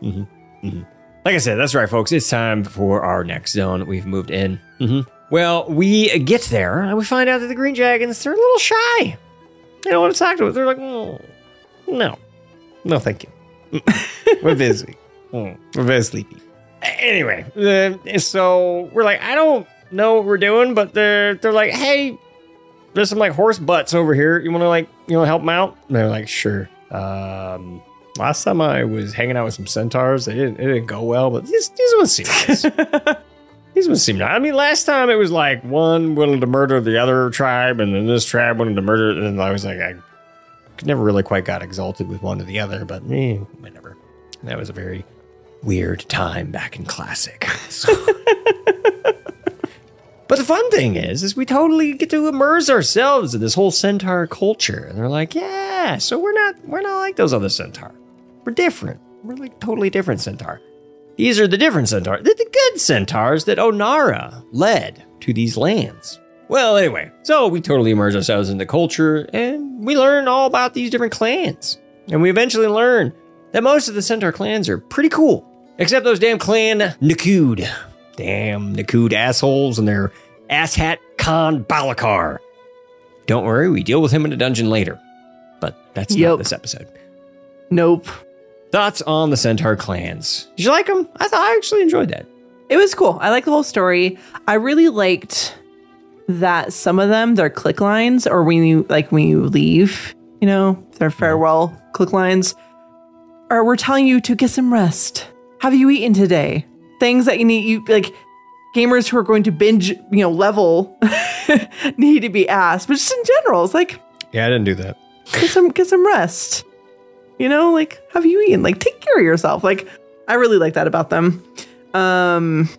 Mhm, mhm. Like I said, that's right, folks. It's time for our next zone. We've moved in. Mhm. Well, we get there and we find out that the Green Dragons they're a little shy. They don't want to talk to us. They're like, "Mm, no, no, thank you. we're busy. Mm, we're very sleepy. Anyway, uh, so we're like, I don't know what we're doing, but they're they're like, hey, there's some like horse butts over here. You want to like you know help them out? And they're like, sure. Um, last time I was hanging out with some centaurs, they didn't it didn't go well, but these these ones seem nice. These ones seem nice. I mean, last time it was like one wanted to murder the other tribe, and then this tribe wanted to murder, and I was like, I never really quite got exalted with one or the other, but eh, whatever. That was a very weird time back in classic. So- but the fun thing is, is we totally get to immerse ourselves in this whole centaur culture. And they're like, yeah, so we're not we're not like those other centaur. We're different. We're like totally different centaur. These are the different centaurs. They're the good centaurs that Ohn'ahra led to these lands. Well, anyway, so we totally immerse ourselves in the culture and we learn all about these different clans. And we eventually learn that most of the centaur clans are pretty cool, except those damn clan Nokhud. Damn Nokhud assholes and their asshat Khan Balakar. Don't worry, we deal with him in a dungeon later. But that's not this episode. Nope. Thoughts on the Centaur clans? Did you like them? I thought I actually enjoyed that. It was cool. I like the whole story. I really liked that some of them, their click lines, or when you like when you leave, you know, their farewell click lines, are we're telling you to get some rest. Have you eaten today? Things that you need you like gamers who are going to binge, you know, level need to be asked. But just in general, it's like Yeah, I didn't do that. get some get some rest. You know, like have you eaten? Like take care of yourself. Like I really like that about them. Um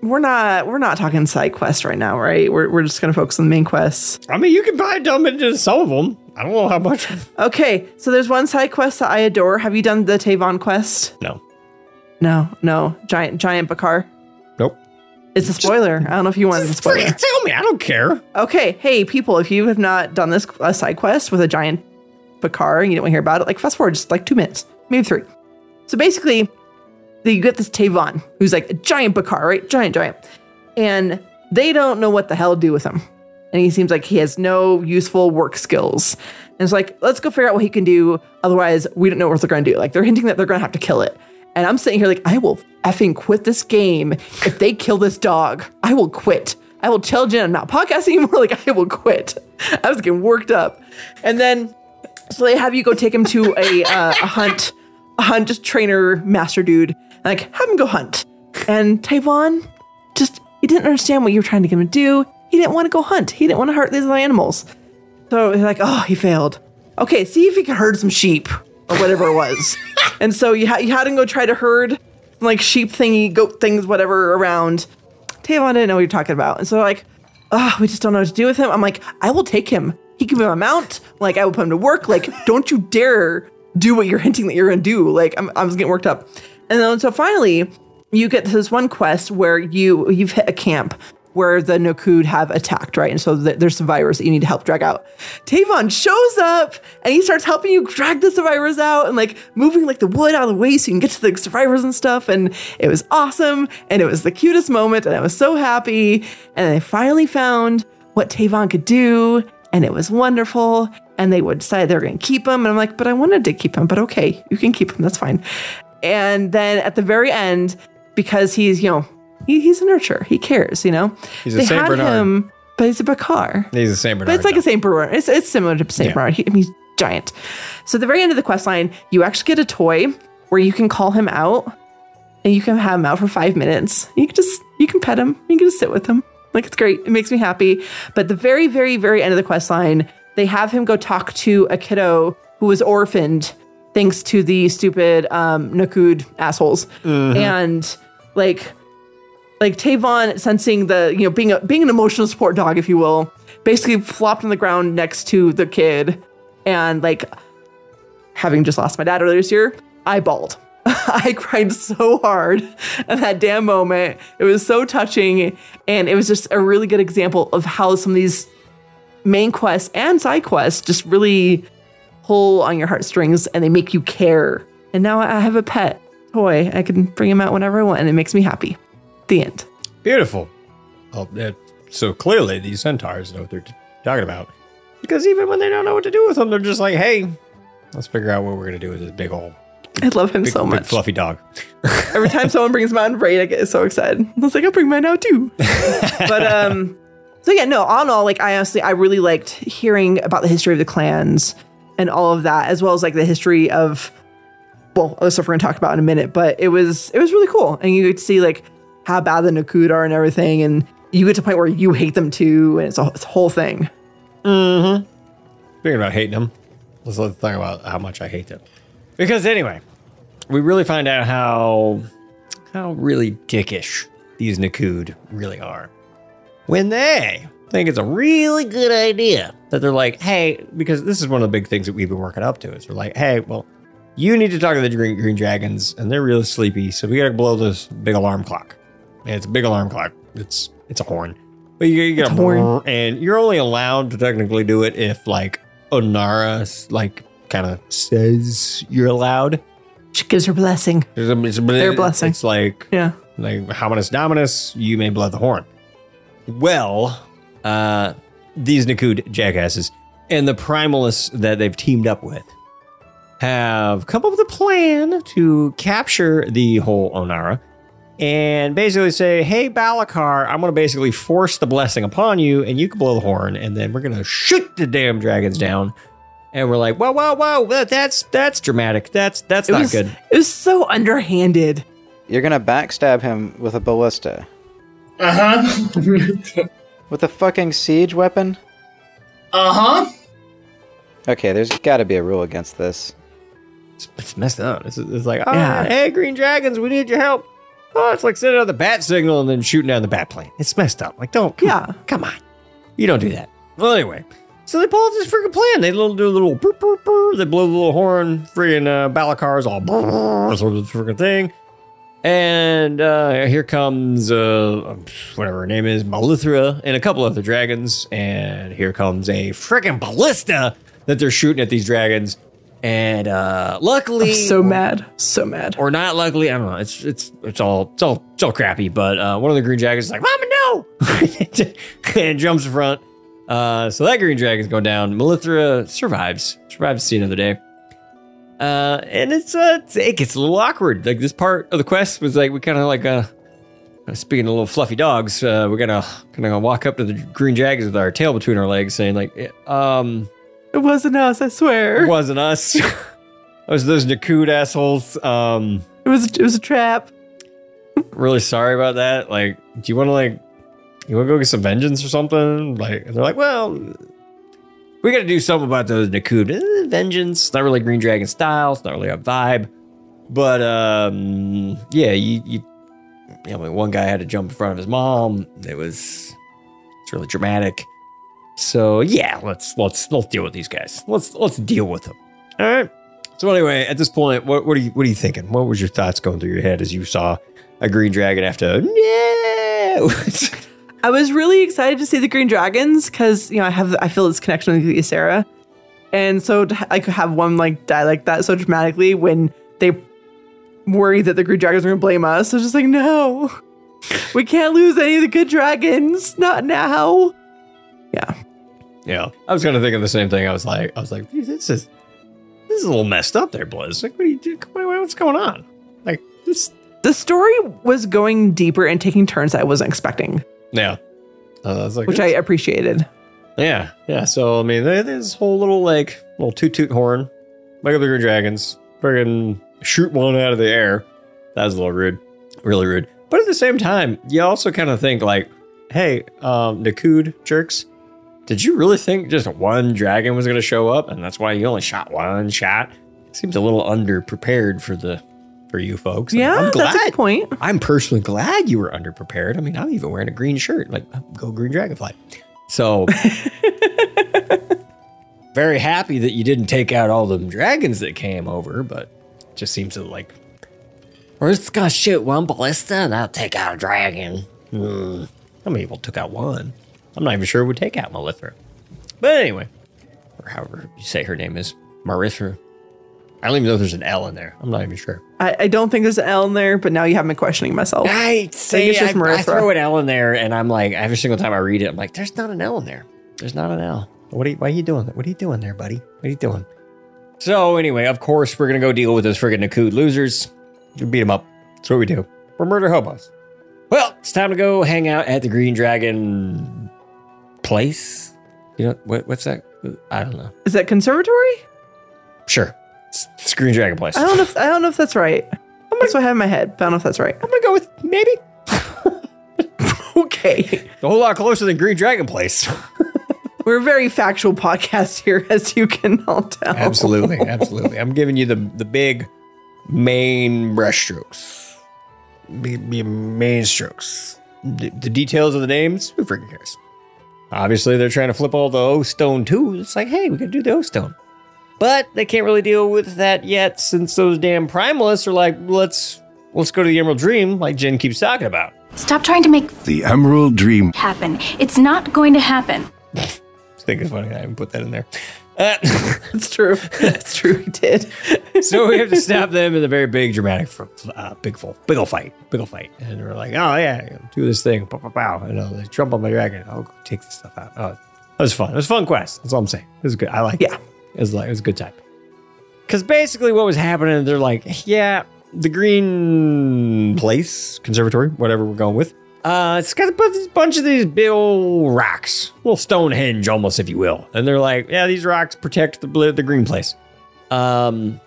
we're not we're not talking side quests right now, right? We're we're just gonna focus on the main quests. I mean, you can probably dump into some of them. I don't know how much. Okay, so there's one side quest that I adore. Have you done the Taivan quest? No. No, no. Giant giant Bakar. Nope. It's a spoiler. I don't know if you want spoiler. Freaking tell me, I don't care. Okay, hey people, if you have not done this uh, side quest with a giant Bakar and you don't want to hear about it, like fast forward just like two minutes, maybe three. So basically, you get this Taivan who's like a giant Bakar, right? Giant, giant, and they don't know what the hell to do with him, and he seems like he has no useful work skills. And it's like, let's go figure out what he can do. Otherwise, we don't know what they're going to do. Like they're hinting that they're going to have to kill it. And I'm sitting here like, I will effing quit this game if they kill this dog. I will quit. I will tell Jen I'm not podcasting anymore. Like I will quit. I was getting worked up. And then so they have you go take him to a uh, a hunt, a hunt trainer master dude. Like have him go hunt. And Taivan just he didn't understand what you were trying to get him to do. He didn't want to go hunt. He didn't want to hurt these animals. So he's like, oh, he failed. Okay, see if he can herd some sheep or whatever it was. and so you, ha- you had to go try to herd like sheep thingy, goat things, whatever around. Taivan didn't know what you're talking about. And so like, oh, we just don't know what to do with him. I'm like, I will take him. He can be my mount. Like I will put him to work. Like, don't you dare do what you're hinting that you're gonna do. Like I'm, I was getting worked up. And then so finally, you get to this one quest where you you've hit a camp where the Nokhud have attacked, right? And so th- there's survivors that you need to help drag out. Taivan shows up and he starts helping you drag the survivors out and like moving like the wood out of the way so you can get to the survivors and stuff. And it was awesome. And it was the cutest moment. And I was so happy. And I finally found what Taivan could do. and it was wonderful. And they would decide they're going to keep him. And I'm like, but I wanted to keep him, but okay, you can keep him. That's fine. And then at the very end, because he's, you know, he, he's a nurturer, he cares, you know, He's a they Saint had Bernard. him, but he's a Bakar. He's the same But it's like a Saint Bernard. It's, it's similar to Saint Yeah. Bernard. He, I mean, he's giant. So at the very end of the quest line, you actually get a toy where you can call him out and you can have him out for five minutes. You can just you can pet him. You can just sit with him. Like it's great. It makes me happy. But the very, very, very end of the quest line, they have him go talk to a kiddo who was orphaned thanks to the stupid um Nokhud assholes. And like like Taivan sensing the you know being a being an emotional support dog, if you will, basically flopped on the ground next to the kid, and like having just lost my dad earlier this year, I bawled. I cried so hard at that damn moment. It was so touching, and it was just a really good example of how some of these main quests and side quests just really pull on your heartstrings and they make you care. And now I have a pet toy. I can bring him out whenever I want, and it makes me happy. The end. Beautiful. Well, uh, so clearly these centaurs know what they're talking about. Because even when they don't know what to do with them, they're just like, hey, let's figure out what we're going to do with this big old I love him big, so big much. fluffy dog. Every time someone brings mine raid, I get so excited. I was like, I'll bring mine out too. but um, so yeah, no, all in all, like I honestly, I really liked hearing about the history of the clans and all of that, as well as like the history of well, other stuff we're gonna talk about in a minute. But it was it was really cool, and you could see like how bad the Nokhud are and everything, and you get to a point where you hate them too, and it's a, it's a whole thing. Mm-hmm. Speaking about hating them, let's let's talk about how much I hate them. Because anyway, we really find out how how really dickish these Nokhud really are. When they think it's a really good idea that they're like, hey, because this is one of the big things that we've been working up to is they're like, hey, well, you need to talk to the green, green dragons, and they're really sleepy, so we gotta blow this big alarm clock. It's a big alarm clock. It's it's a horn. But you, you get a horn, and you're only allowed to technically do it if like Ohn'ahra like kind of says you're allowed. She gives her blessing. It's, a, it's, a- Their blessing. It's like Yeah. like Hominus Dominus, you may blow the horn. Well, uh, these Nokhud jackasses and the primalists that they've teamed up with have come up with a plan to capture the whole Ohn'ahra and basically say, hey, Balakar, I'm going to basically force the blessing upon you and you can blow the horn and then we're going to shoot the damn dragons down. And we're like, whoa, whoa, whoa, that's that's dramatic. That's that's It not was, good. It was so underhanded. You're gonna backstab him with a ballista. Uh huh. With a fucking siege weapon? uh huh. Okay, there's gotta be a rule against this. It's messed up. It's, it's like, oh, Yeah. hey, Green Dragons, we need your help. Oh, it's like sending out the bat signal and then shooting down the bat plane. It's messed up. Like, don't, come, yeah, come on, you don't do that. Well, anyway, so they pull off this freaking plan. They little do a little, burr, burr, burr. they blow the little horn. Freaking uh, Balakar's all brrr, sort of freaking thing. And uh, here comes uh, whatever her name is, Malithra, and a couple other dragons. And here comes a freaking ballista that they're shooting at these dragons. And uh, luckily, I'm so mad, so mad. or not luckily, I don't know. It's it's it's all it's all it's all crappy. But uh, one of the green dragons is like, "Mama, no!" and jumps in front. Uh, so that green dragon's going down. Melithra survives, survives to see another day. Uh, and it's uh, it's- it gets a little awkward. Like this part of the quest was like we kind of like uh, speaking of little fluffy dogs, uh, we're gonna kinda gonna walk up to the green dragons with our tail between our legs, saying like, um, It wasn't us, I swear. it wasn't us. it was those Nokhud assholes. Um, It was it was a trap. really sorry about that. Like, do you want to like, you want to go get some vengeance or something? Like, they're like, well, we got to do something about those Nokhud. Eh, vengeance, not really Green Dragon style. It's not really a vibe. But um, yeah, you, you, you know, one guy had to jump in front of his mom. It was, it's really dramatic. So yeah, let's let's let's deal with these guys. Let's let's deal with them. All right. So anyway, at this point, what what are you what are you thinking? What was your thoughts going through your head as you saw a green dragon after no? I was really excited to see the Green Dragons because you know I have I feel this connection with Ysera, and so to ha- like have one like die like that so dramatically when they worry that the Green Dragons are gonna blame us. I was just like, no, we can't lose any of the good dragons, not now. Yeah, I was kind of thinking the same thing. I was like, I was like, this is this is a little messed up there, Blizz. Like, what are you doing? What's going on? Like this. The story was going deeper and taking turns I wasn't expecting, Yeah, uh, I was like, which I appreciated. yeah, yeah. So I mean, this whole little like little toot toot horn, wake up the green dragons, friggin' shoot one out of the air. That was a little rude, really rude. But at the same time, you also kind of think like, hey, um, Nokhud jerks, did you really think just one dragon was going to show up, and that's why you only shot one shot? Seems a little underprepared for the for you folks. Yeah, I'm glad. that's a point. I'm personally glad you were underprepared. I mean, I'm even wearing a green shirt, like go green dragonfly. So very happy that you didn't take out all them dragons that came over, but just seems to like we're just gonna shoot one ballista and I'll take out a dragon. Hmm. How many people took out one? I'm not even sure it would take out Malithra. But anyway, or however you say her name is, Marithra. I don't even know if there's an L in there. I'm not even sure. I, I don't think there's an L in there, but now you have me questioning myself. I think say it's just I, I throw an L in there, and I'm like, every single time I read it, I'm like, there's not an L in there. There's not an L. What are you, why are you doing that? What are you doing there, buddy? What are you doing? So anyway, of course, we're gonna go deal with those friggin' Nokhud losers. We beat them up. That's what we do. We're murder hobos. Well, it's time to go hang out at the Green Dragon place. You know what? What's that? I don't know. Is that conservatory? Sure, it's, Dragon place. I don't know. If, I don't know if that's right. That's what I have in my head, but I don't know if that's right. I'm gonna go with maybe. okay. A whole lot closer than Green Dragon place. We're a very factual podcast here, as you can all tell. Absolutely, absolutely. I'm giving you the the big main brushstrokes, big main strokes. The, the details of the names, who freaking cares? Obviously, they're trying to flip all the O stone too. It's like, hey, we could do the O stone, but they can't really deal with that yet, since those damn primalists are like, let's let's go to the Emerald Dream, like Jen keeps talking about. Stop trying to make The Emerald Dream. happen. It's not going to happen. I think it's funny I haven't put that in there. Uh, It's true. That's true. He did. so we have to stop them in a very big, dramatic, uh, big full, big ol' fight, big ol' fight, and we're like, oh yeah, do this thing, pow, pow, pow, and uh, they jump on my dragon. I'll go take this stuff out. Oh, that was fun. It was a fun quest. That's all I'm saying. It was good. I like. Yeah, it. it was like it was a good time. Because basically, what was happening, they're like, yeah, the green place, conservatory, whatever we're going with. Uh, it's got a bunch of these big old rocks, little Stonehenge almost, if you will. And they're like, yeah, these rocks protect the the green place. Um,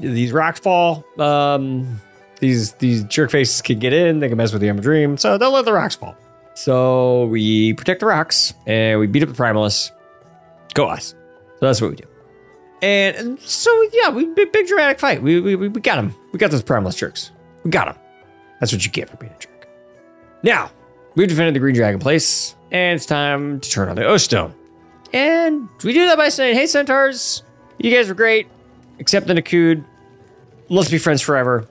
these rocks fall. Um, these these jerk faces can get in. They can mess with the Emerald Dream, so they'll let the rocks fall. So we protect the rocks and we beat up the primalists. Go us. So that's what we do. And, and so yeah, we big, big dramatic fight. We, we we got him. We got those primalist jerks. We got him. That's what you get for being a jerk. Now we've defended the Green Dragon Place, and it's time to turn on the O Stone. And we do that by saying, "Hey, centaurs, you guys were great, except the Nokhud. Let's be friends forever."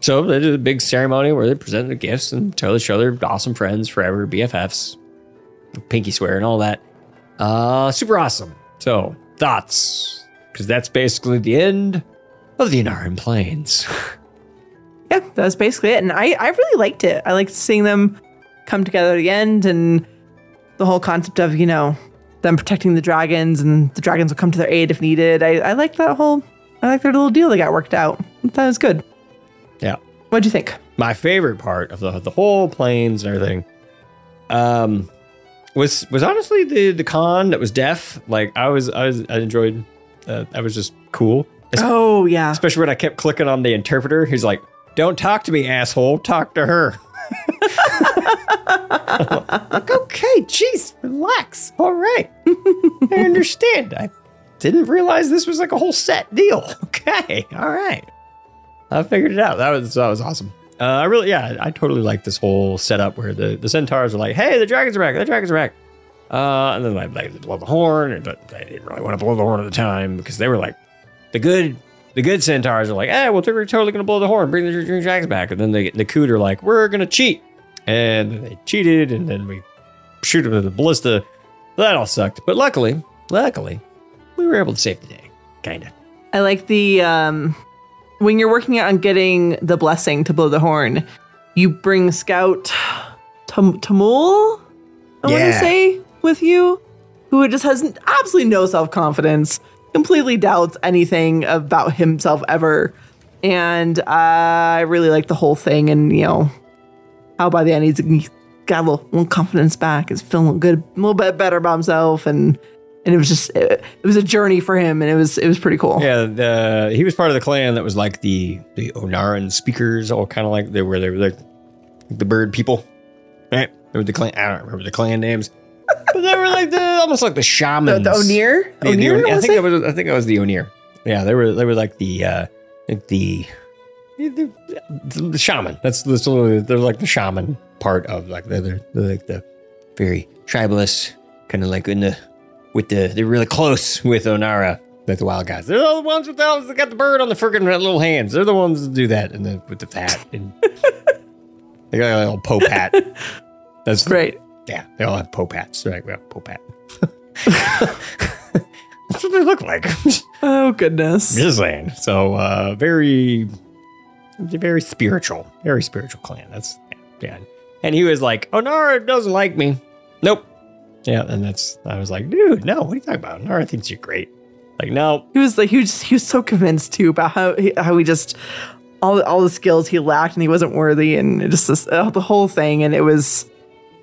So they did a big ceremony where they presented the gifts and tell each other awesome friends forever, BFFs, pinky swear, and all that. Uh, super awesome. So thoughts, because that's basically the end of the Ohn'ahran Plains. Yeah, that was basically it. And I, I really liked it. I liked seeing them come together at the end and the whole concept of, you know, them protecting the dragons and the dragons will come to their aid if needed. I, I like that whole, I like their little deal they got worked out. That was good. Yeah. What'd you think? my favorite part of the the whole planes and everything um was was honestly the the con that was deaf like i was i was i enjoyed uh, that was just cool Oh, yeah. especially when i kept clicking on the interpreter he's like don't talk to me asshole talk to her like okay jeez relax all right i understand i didn't realize this was like a whole set deal okay all right I figured it out. That was that was awesome. Uh, I really, yeah, I totally like this whole setup where the, the centaurs are like, "Hey, the dragons are back! The dragons are back!" Uh, and then like they blow the horn, but they didn't really want to blow the horn at the time because they were like, the good the good centaurs are like, "Hey, well, we're totally gonna blow the horn, bring the dr- dragons back." And then the the Coot are like, "We're gonna cheat," and they cheated, and then we shoot them with the ballista. That all sucked, but luckily, luckily, we were able to save the day, kind of. I like the um when you're working on getting the blessing to blow the horn, you bring Scout Tam- Tamul, I want to say, with you. who just has absolutely no self confidence, completely doubts anything about himself ever. And I really like the whole thing. And, you know, how by the end he's, got a little, confidence back, is feeling good, a little bit better about himself. And, and it was just, it, it was a journey for him. And it was, it was pretty cool. Yeah, the, he was part of the clan that was like the the Ohn'ahran speakers, all kind of like they were they were like the bird people, right? They were the clan. I don't remember the clan names, but they were like the almost like the shamans. The, the Ohn'ir? The- I think it? was. I think it was the Ohn'ir. Yeah, they were. They were like the uh, like the the, the shaman. That's that's literally they're like the shaman part of like they're, they're, they're like the very tribalist kind of like in the with the they're really close with Ohn'ahra. Like the wild guys. They're the ones with the that got the bird on the freaking little hands. They're the ones that do that and the with the fat and they got a little pope hat. That's great. Yeah, they all have pope hats. Right, well, pope hat. That's what they look like. Oh, goodness. Just saying. So, uh, very, very spiritual, very spiritual clan. That's, yeah. And he was like, oh, Nara doesn't like me. Nope. Yeah. And that's, I was like, dude, no, what are you talking about? Nara thinks you're great. Like, no. He was like, he was, he was so convinced too about how he, how he just all the, all the skills he lacked and he wasn't worthy and just this, uh, the whole thing and it was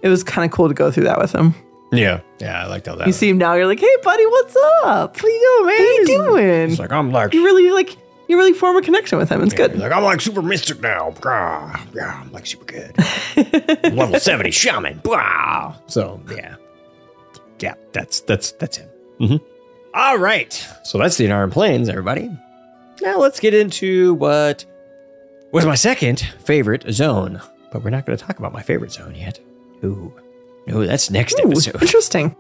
it was kind of cool to go through that with him. Yeah. Yeah. I liked how that You see him now, you're like, hey buddy, what's up? What are you doing, man? What are you doing? It's like, I'm like, you really like you really form a connection with him. It's good. like, I'm like super mystic now. Yeah. I'm like super good. Level 70 shaman. Blah. So, yeah. Yeah. That's, that's, that's him. Mm-hmm. All right. So that's the Iron Plains, everybody. Now let's get into what was my second favorite zone. But we're not going to talk about my favorite zone yet. No. No, that's next Ooh, episode. Interesting.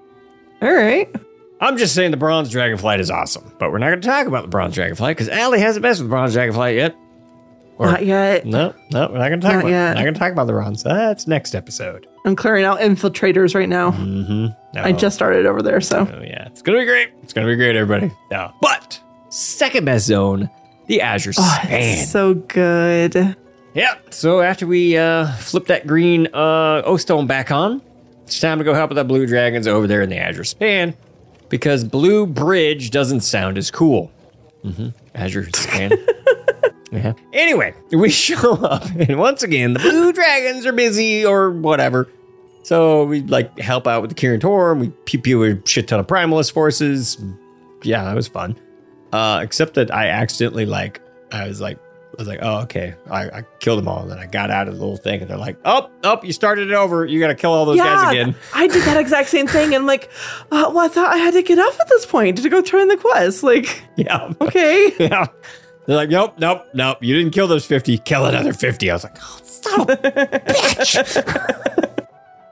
All right. I'm just saying the bronze dragonflight is awesome, but we're not going to talk about the bronze dragonflight because Allie hasn't messed with the bronze dragonflight yet. Or- Not yet. No, no, we're not going to talk Not about. yet. Not going to talk about the bronze. That's next episode. I'm clearing out infiltrators right now. Mm-hmm. I just started over there, so Oh yeah, it's gonna be great. It's gonna be great, everybody. Yeah. But second best zone, the Azure oh, Span. it's so good. Yeah. So after we uh, flip that green uh, O stone back on, it's time to go help with the blue dragons over there in the Azure Span because Blue Bridge doesn't sound as cool. Mm-hmm. Azure Span. yeah. Anyway, we show up, and once again, the blue dragons are busy or whatever. So we like help out with the Kirin Tor, and we pew pew a shit ton of Primalist forces. Yeah, that was fun. Uh, except that I accidentally like I was like I was like, oh okay, I, I killed them all, and then I got out of the little thing, and they're like, oh, oh, you started it over. You got to kill all those guys again. I did that exact same thing, and I'm like, uh, well, I thought I had to get off at this point to go turn the quest. Like, Yeah. okay, Yeah. They're like, nope, nope, nope. You didn't kill those 50. Kill another 50. I was like, oh, son of a bitch.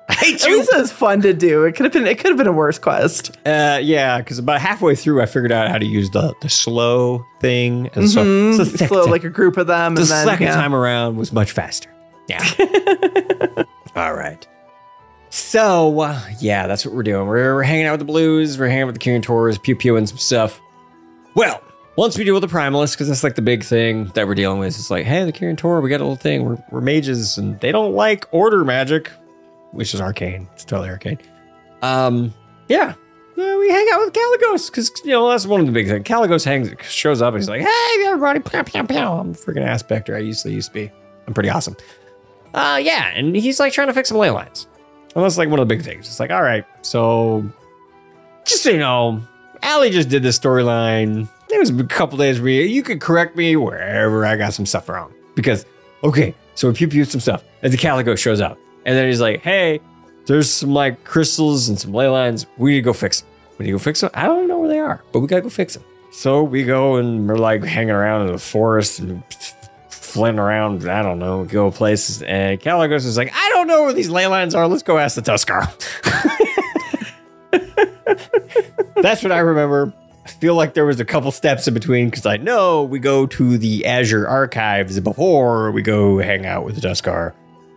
I hate at least it was fun to do. It could have been, it could have been a worse quest. Uh, yeah, because about halfway through, I figured out how to use the, the slow thing. And so, Mhm. so the Slow, like a group of them, the and then second yeah. time around was much faster. Yeah. All right. So, uh, yeah, that's what we're doing. We're, we're hanging out with the blues. We're hanging out with the Kirin Tors, pew pewing some stuff. Well, once we deal with the Primalist, because that's like the big thing that we're dealing with, it's like, hey, the Kirin Tor, we got a little thing. We're, we're mages, and they don't like order magic, which is arcane. It's totally arcane. Um, yeah. Yeah, we hang out with Kalecgos because you know that's one of the big things. Kalecgos hangs, shows up, and he's like, "Hey, everybody!" Pow, pow, pow. I'm freaking aspector. I used to used to be. I'm pretty awesome. Uh, yeah, and he's like trying to fix some ley lines. And that's like one of the big things. It's like, all right, so just so you know, Allie just did this storyline. There was a couple days where you could correct me wherever I got some stuff wrong. Because, okay, so we pew pew some stuff, and the Kalecgos shows up. And then he's like, hey, there's some like crystals and some ley lines. We need to go fix them. We need to go fix them. I don't know where they are, but we gotta go fix them. So we go and we're like hanging around in the forest and flitting around. I don't know, go places. And Kalecgos is like, I don't know where these ley lines are. Let's go ask the Tuskarr. That's what I remember. I feel like there was a couple steps in between because I know we go to the Azure archives before we go hang out with the Tuskarr.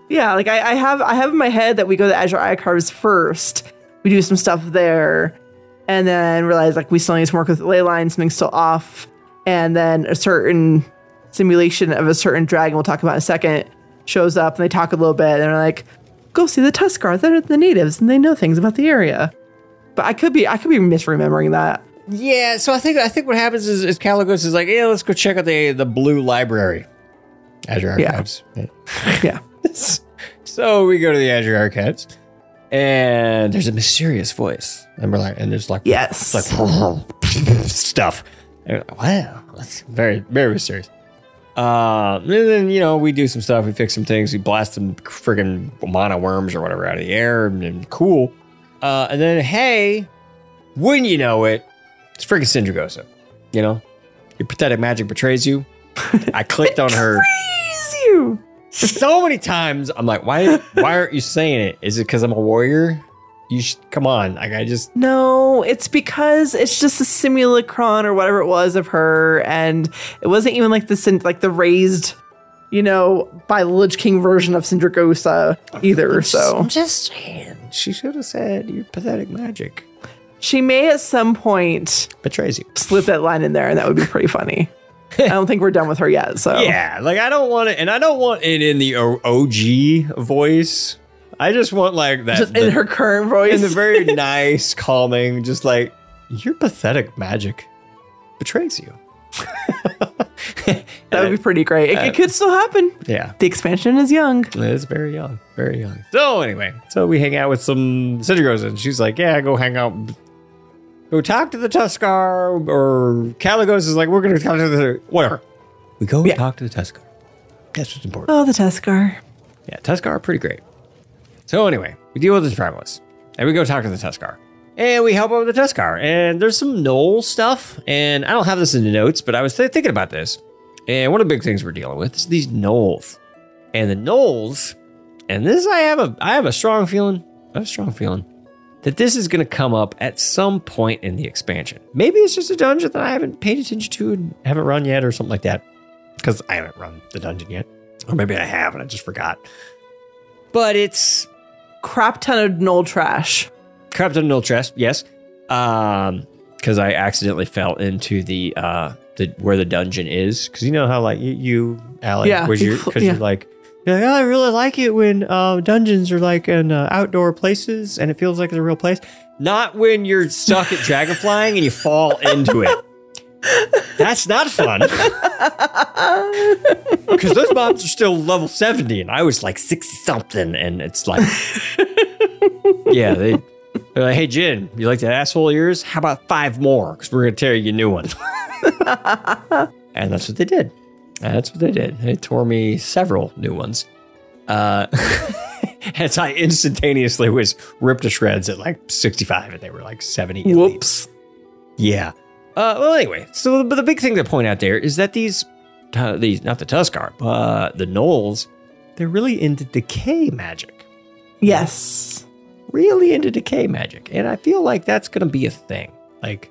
Yeah, like I, I have I have in my head that we go to Azure Archives first. We do some stuff there, and then realize like we still need to work with ley lines, something's still off, and then a certain simulation of a certain dragon we'll talk about in a second shows up and they talk a little bit and they're like, go see the Tuskarr. They're the natives and they know things about the area. but I could be I could be misremembering that. Yeah, so I think I think what happens is, is Kalecgos is like, yeah, let's go check out the the blue library, Azure Archives. Yeah. Archives. Yeah. so we go to the Azure Archives, and there's a mysterious voice, and we're like, and there's like, Yes. it's like stuff. And we're like, wow, that's very very mysterious. Uh, and then you know we do some stuff, we fix some things, we blast some friggin' mana worms or whatever out of the air, and, and cool. Uh, and then hey, wouldn't you know it, it's freaking Sindragosa. You know, your pathetic magic betrays you. I clicked on her Betrays you. So many times. I'm like, why? Why aren't you saying it? Is it because I'm a warrior? You should come on. Like I just No, it's because it's just a simulacron or whatever it was of her, and it wasn't even like the syn- like the raised, you know, by the Lich King version of Sindragosa either. so I'm just saying, she should have said your pathetic magic she may at some point betrays you. slip that line in there, and that would be pretty funny. I don't think we're done with her yet. So Yeah, like I don't want it, and I don't want it in the OG voice. I just want like that just in the- her current voice. in the very nice, calming, just like your pathetic magic betrays you. that would be pretty great. It, it could still happen. Yeah. The expansion is young. It's very young, very young. So anyway, so we hang out with some Citrigos, and she's like, "Yeah, go hang out, go talk to the Tuskarr." Or Kalecgos is like, "We're gonna talk to the whatever." We go talk to the Tuskarr. That's what's important. Oh, the Tuskarr. Yeah, Tuskarr are pretty great. So anyway, we deal with the Tribalists, and we go talk to the Tuskarr. And we help out with the Tuskarr. And there's some Gnoll stuff. And I don't have this in the notes, but I was th- thinking about this. And one of the big things we're dealing with is these Gnolls. And the Gnolls, and this I have a I have a strong feeling, I have a strong feeling that this is gonna come up at some point in the expansion. Maybe it's just a dungeon that I haven't paid attention to and haven't run yet or something like that. Because I haven't run the dungeon yet. Or maybe I have and I just forgot. But it's Crap ton of gnoll trash. Corrupted Gnoll trash, yes. Um, because I accidentally fell into the uh the where the dungeon is. Because you know how like you, you Alec, Yeah, was you you because yeah. you're like, like, oh, I really like it when uh, dungeons are like in uh, outdoor places and it feels like it's a real place. Not when you're stuck at dragon flying and you fall into it. That's not fun. Because those mobs are still level 70 and I was like 60 something. And it's like, yeah, they, they're like, hey, Gin, you like that asshole of yours? How about five more? Because we're going to tear you a new one. and that's what they did. That's what they did. They tore me several new ones. Uh, as I instantaneously was ripped to shreds at like 65 and they were like 70. at least. Whoops. Yeah. Uh, well, anyway, so but the big thing to point out there is that these, uh, these not the Tuskarr, but the Gnolls, they're really into decay magic. Yes. Really into decay magic, and I feel like that's going to be a thing. Like,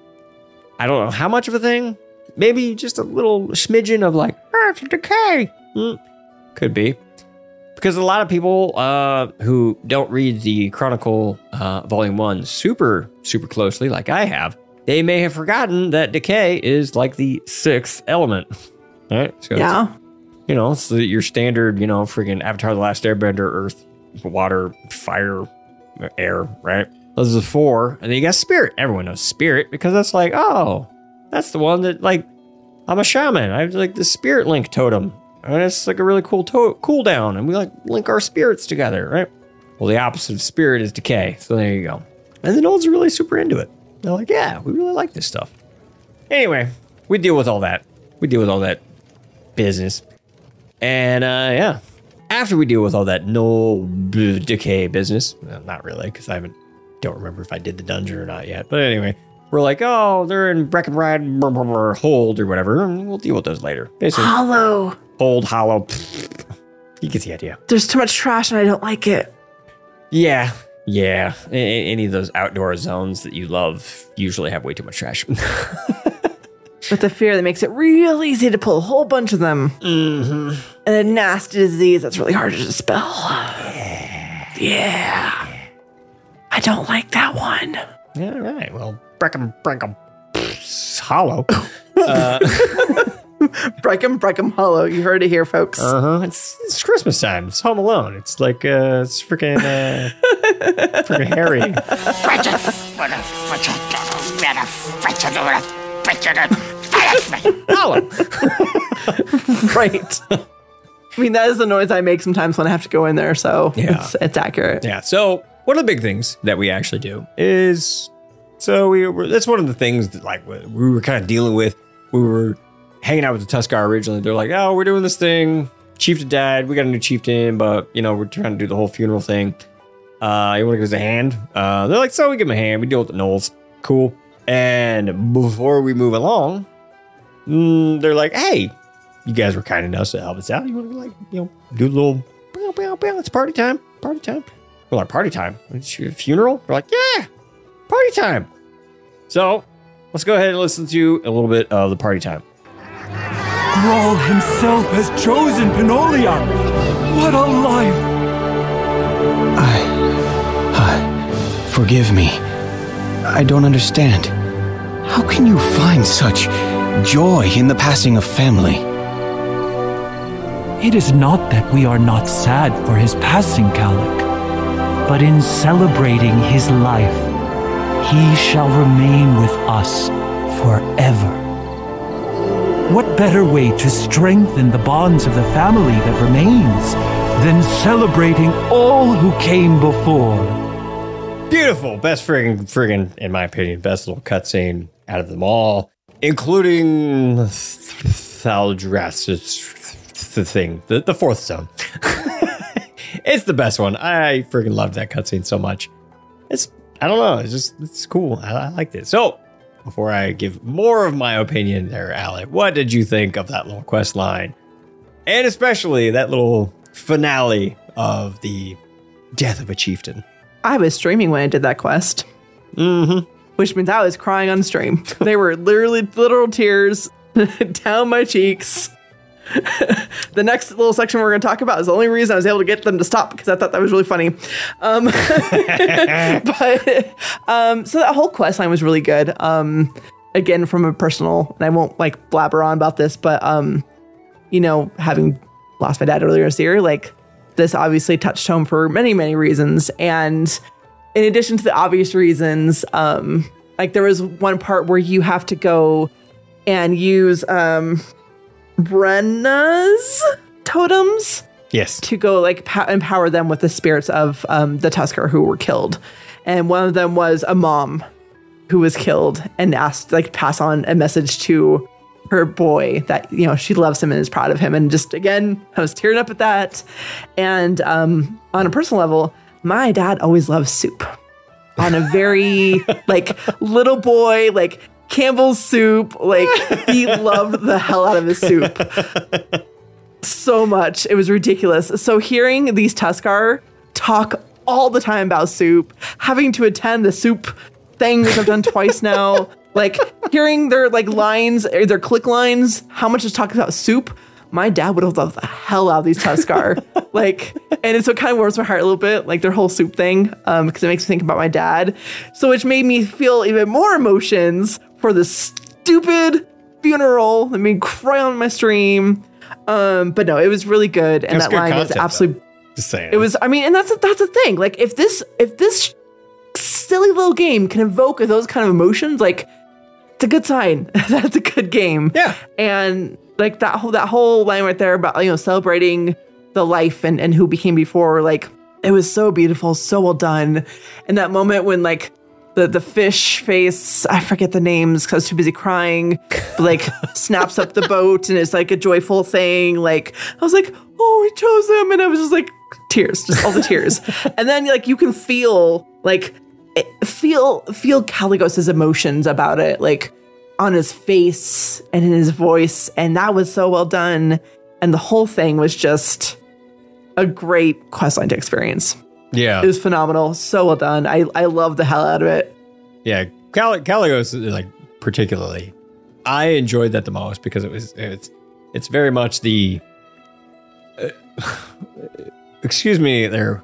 I don't know how much of a thing. Maybe just a little smidgen of like, it's a decay. Hmm. Could be. Because a lot of people uh, who don't read the Chronicle uh, Volume 1 super, super closely, like I have, they may have forgotten that decay is like the sixth element. Right? So Yeah. you know, it's the, your standard, you know, freaking Avatar The Last Airbender, earth, water, fire, air, right? Those are the four. And then you got spirit. Everyone knows spirit because that's like, oh, that's the one that, like, I'm a shaman. I have like the spirit link totem. And it's like a really cool to- cooldown. And we like link our spirits together, right? Well, the opposite of spirit is decay. So there you go. And the Gnolls are really super into it. They're like, yeah, we really like this stuff. Anyway, we deal with all that. We deal with all that business. And uh, yeah, after we deal with all that no decay business, well, not really, because I haven't don't remember if I did the dungeon or not yet. But anyway, we're like, oh, they're in Brackenhide hold or whatever. We'll deal with those later. Basically, Hollow. hold, hollow. You get the idea. There's too much trash and I don't like it. Yeah, yeah. A- a- any of those outdoor zones that you love usually have way too much trash. With the fear that makes it real easy to pull a whole bunch of them. mm-hmm. And a nasty disease that's really hard to dispel. Yeah. Yeah. I don't like that one. Yeah, all right. Well, Breckham, Breckham, hollow. uh, Breckham, Breckham Hollow. You heard it here, folks. Uh huh. It's, it's Christmas time. It's Home Alone. It's like uh, it's freaking uh, Freaking Harry. Hollow. right. I mean, that is the noise I make sometimes when I have to go in there, so Yeah. it's, it's accurate. Yeah. So one of the big things that we actually do is so we were that's one of the things that like we we were kind of dealing with. We were hanging out with the Tuskarr originally. They're like, oh, we're doing this thing. Chieftain died. We got a new chieftain, but you know we're trying to do the whole funeral thing. Uh, you want to give us a hand? Uh, they're like, so we give him a hand. We deal with the Gnolls. Cool. And before we move along, mm, they're like, hey, you guys were kind enough to help us out. You want to like, you know, do a little, bow, bow, bow. it's party time, party time. We're like, party time? It's your funeral? We're like, yeah, party time. So let's go ahead and listen to a little bit of the party time. Grawl himself has chosen Pinolion. What a life! I forgive me. I don't understand. How can you find such joy in the passing of family? It is not that we are not sad for his passing, Kalec, but in celebrating his life, he shall remain with us forever. What better way to strengthen the bonds of the family that remains than celebrating all who came before? Beautiful. Best friggin', friggin', in my opinion, best little cutscene out of them all, including Thaldras's the thing, the, the fourth zone. it's the best one. I freaking love that cutscene so much. It's, I don't know, it's just, it's cool. I, I liked it. So, before I give more of my opinion there, Alec, what did you think of that little quest line? And especially that little finale of the death of a chieftain. I was streaming when I did that quest. Mm-hmm. Which means I was crying on stream. they were literally literal tears down my cheeks. The next little section we're going to talk about is the only reason I was able to get them to stop because I thought that was really funny. Um, but um, so that whole quest line was really good. Um, again, from a personal, and I won't like blabber on about this, but um, you know, having lost my dad earlier this year, like this obviously touched home for many, many reasons. And in addition to the obvious reasons, um, like there was one part where you have to go and use um Brenna's totems Yes. to go like pa- empower them with the spirits of um, the Tuskarr who were killed. And one of them was a mom who was killed and asked like pass on a message to her boy that you know she loves him and is proud of him and just again I was tearing up at that and um on a personal level my dad always loves soup on a very like little boy like Campbell's soup like he loved the hell out of his soup so much. It was ridiculous. So hearing these Tuskarr talk all the time about soup, having to attend the soup thing which I've done twice now, like hearing their like lines, or their click lines, how much is talking about soup. My dad would have loved the hell out of these Tuskarr. like, and it's what kind of warms my heart a little bit, like their whole soup thing, um, because it makes me think about my dad. So which made me feel even more emotions for this stupid funeral. I mean, cry on my stream. Um, but no, it was really good, and That's that line was content, though. absolutely. Just saying. It was. I mean, and that's that's the thing. Like, if this if this silly little game can evoke those kind of emotions, like it's a good sign. that's a good game. Yeah. And like that whole that whole line right there about you know celebrating the life and and who became before, like it was so beautiful, so well done. And that moment when like the the fish face, I forget the names because I was too busy crying, but like snaps up the boat and it's like a joyful thing. Like I was like, oh, we chose them, and I was just like tears, just all the tears. and then like you can feel like eh, feel feel Kalecgos's emotions about it, like on his face and in his voice, and that was so well done. And the whole thing was just a great questline to experience. Yeah. It was phenomenal. So well done. I, I love the hell out of it. Yeah, Cal- Kalecgos, like particularly, I enjoyed that the most because it was it's it's very much the. Uh, excuse me, there,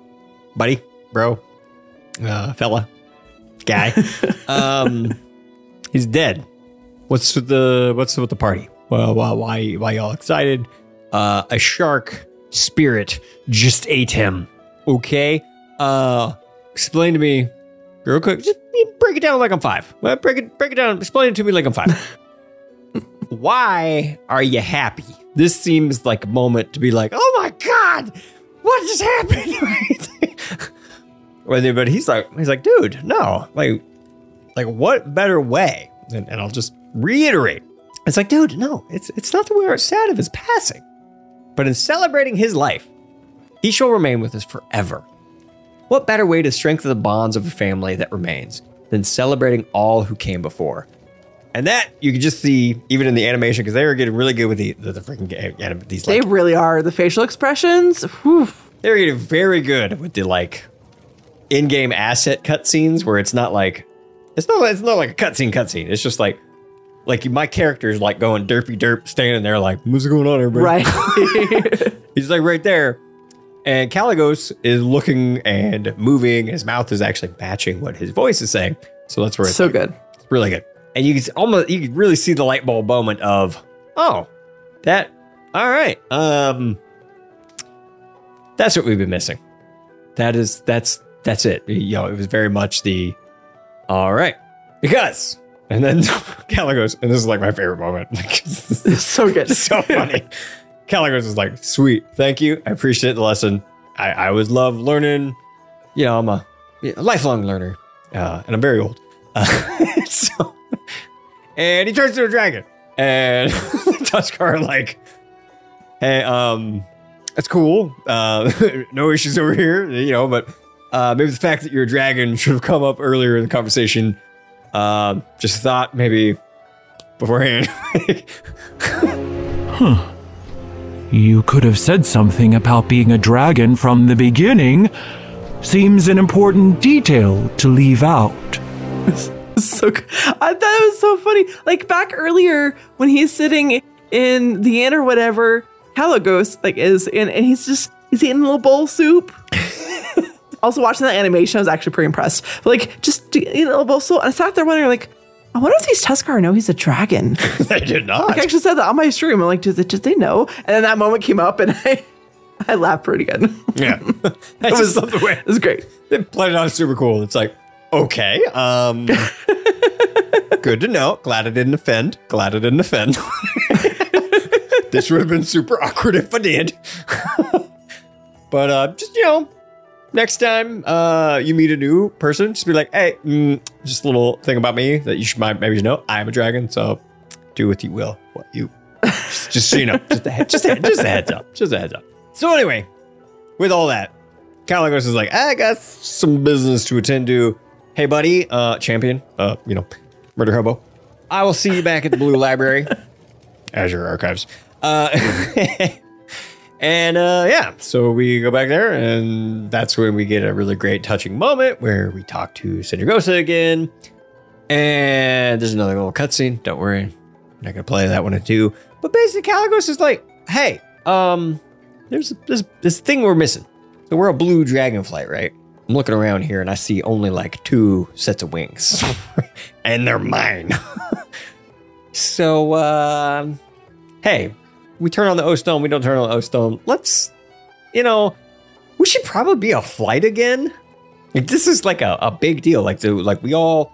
buddy, bro, uh, fella, guy. um, he's dead. What's with the what's with the party? Well, why why why y'all excited? Uh, a shark spirit just ate him. Okay. Uh, explain to me real quick. Just break it down like I'm five. Well, break it, break it down. Explain it to me like I'm five. Why are you happy? This seems like a moment to be like, oh my god, what just happened? Right? but he's like, he's like, dude, no, like, like what better way? And, and I'll just reiterate. It's like, dude, no, it's it's not that we are sad of his passing, but in celebrating his life, he shall remain with us forever. What better way to strengthen the bonds of a family that remains than celebrating all who came before? And that you can just see even in the animation because they were getting really good with the the, the freaking these They like really are. The facial expressions. Whew. they were getting very good with the like in-game asset cutscenes where it's not like it's not it's not like a cutscene cutscene. It's just like like my character is like going derpy derp standing there like what's going on everybody? Right. He's like right there. And Kalecgos is looking and moving. His mouth is actually matching what his voice is saying. So that's where it's so like- good. it's really good. And you can almost you can really see the light bulb moment of, oh, that all right. Um that's what we've been missing. That is that's that's it. You know, it was very much the all right. Because and then Kalecgos, and this is like my favorite moment. it's so good. so funny. Kalecgos is like, sweet, thank you. I appreciate the lesson. I, I always love learning. You know, I'm a, a lifelong learner, uh, and I'm very old. Uh, so, and he turns to a dragon, and Tuskarr like, hey, um, that's cool. Uh, no issues over here, you know. But uh, maybe the fact that you're a dragon should have come up earlier in the conversation. Um, just thought maybe beforehand. Huh. You could have said something about being a dragon from the beginning. Seems an important detail to leave out. so. I thought it was so funny. Like back earlier when he's sitting in the inn or whatever, Kalecgos like is in, and he's just he's eating a little bowl soup. also watching that animation, I was actually pretty impressed. But like just eating a little bowl soup, and I sat there wondering like. I wonder if these Tuskarr know he's a dragon. they did not. Like I actually said that on my stream. I'm like, did they, did they know? And then that moment came up, and I, I laughed pretty good. Yeah. That's was- just the way. It was great. They played it on super cool. It's like, okay, um, good to know. Glad I didn't offend. Glad I didn't offend. this would have been super awkward if I did. but uh, just you know, next time uh, you meet a new person, just be like, hey, mm, just a little thing about me that you should might maybe you know. I'm a dragon, so do with you will what you. Just, just so you know, just a, head- just a, just a heads up, just a heads up. So anyway, with all that, Kalecgos is like, I got some business to attend to. Hey, buddy, uh, champion, uh, you know, murder hobo. I will see you back at the Blue Library, Azure Archives. Uh, and uh, yeah, so we go back there, and that's when we get a really great, touching moment where we talk to Sindragosa again. And there's another little cutscene. Don't worry, I'm not gonna play that one too. But basically, Kalecgos is like, "Hey, um, there's this this thing we're missing. So we're a blue dragonflight, right? I'm looking around here and I see only like two sets of wings, and they're mine. so, um, hey, we turn on the Oathstone. We don't turn on the Oathstone. Let's, you know, we should probably be a flight again. Like this is like a, a big deal. Like the like we all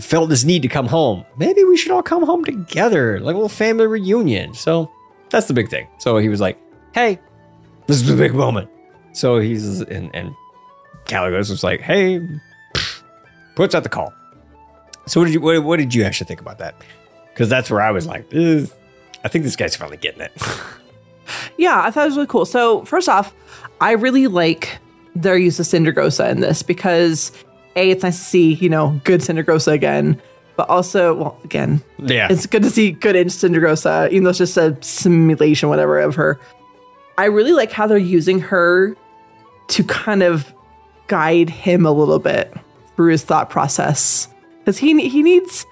felt this need to come home. Maybe we should all come home together, like a little family reunion. So that's the big thing. So he was like, "Hey, this is the big moment." So he's and and Kalecgos was like, "Hey," puts out the call. So what did you what, what did you actually think about that? Because that's where I was like, "Ugh, I think this guy's finally getting it. Yeah, I thought it was really cool. So first off, I really like their use of Sindragosa in this because a it's nice to see you know good Sindragosa again, but also well again Yeah. it's good to see good in Syndragosa even though it's just a simulation whatever of her. I really like how they're using her to kind of guide him a little bit through his thought process because he he needs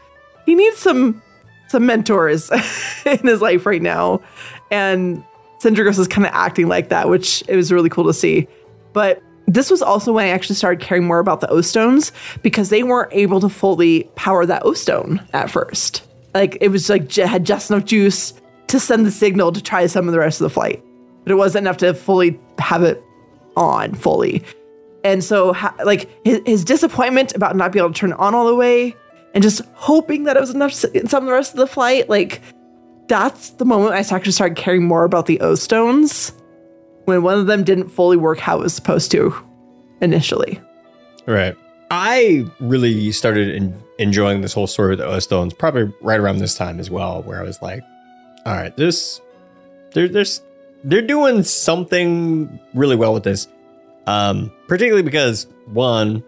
he needs some some mentors in his life right now, and Syndragos is kind of acting like that, which it was really cool to see. But this was also when I actually started caring more about the Oathstones because they weren't able to fully power that Oathstone at first. Like it was like had just enough juice to send the signal to try to summon the rest of the flight, but it wasn't enough to fully have it on fully. And so, like, his, his disappointment about not being able to turn on all the way and just hoping that it was enough in some of the rest of the flight, like, that's the moment I actually started caring more about the Oathstones when one of them didn't fully work how it was supposed to initially. Right. I really started in, enjoying this whole story with the Oathstones probably right around this time as well, where I was like, all right, this, they're, there's, they're doing something really well with this. Um, particularly because one,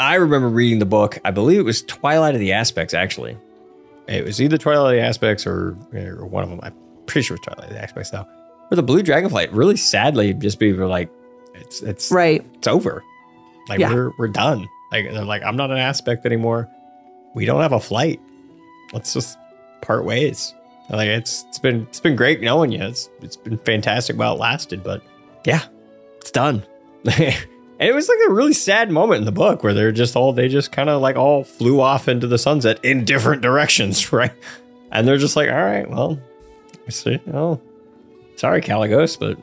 I remember reading the book. I believe it was Twilight of the Aspects. Actually, it was either Twilight of the Aspects or, or one of them. I'm pretty sure it was Twilight of the Aspects though. Where the Blue Dragonflight really sadly just be like, it's it's right, it's over. Like Yeah. we're we're done. Like they're like, I'm not an aspect anymore. We don't have a flight. Let's just part ways. Like it's it's been it's been great knowing you. It's it's been fantastic while it lasted, but yeah, it's done. and it was like a really sad moment in the book where they're just all they just kind of like all flew off into the sunset in different directions, right? And they're just like, all right, well, I see, oh, sorry, Kalecgos, but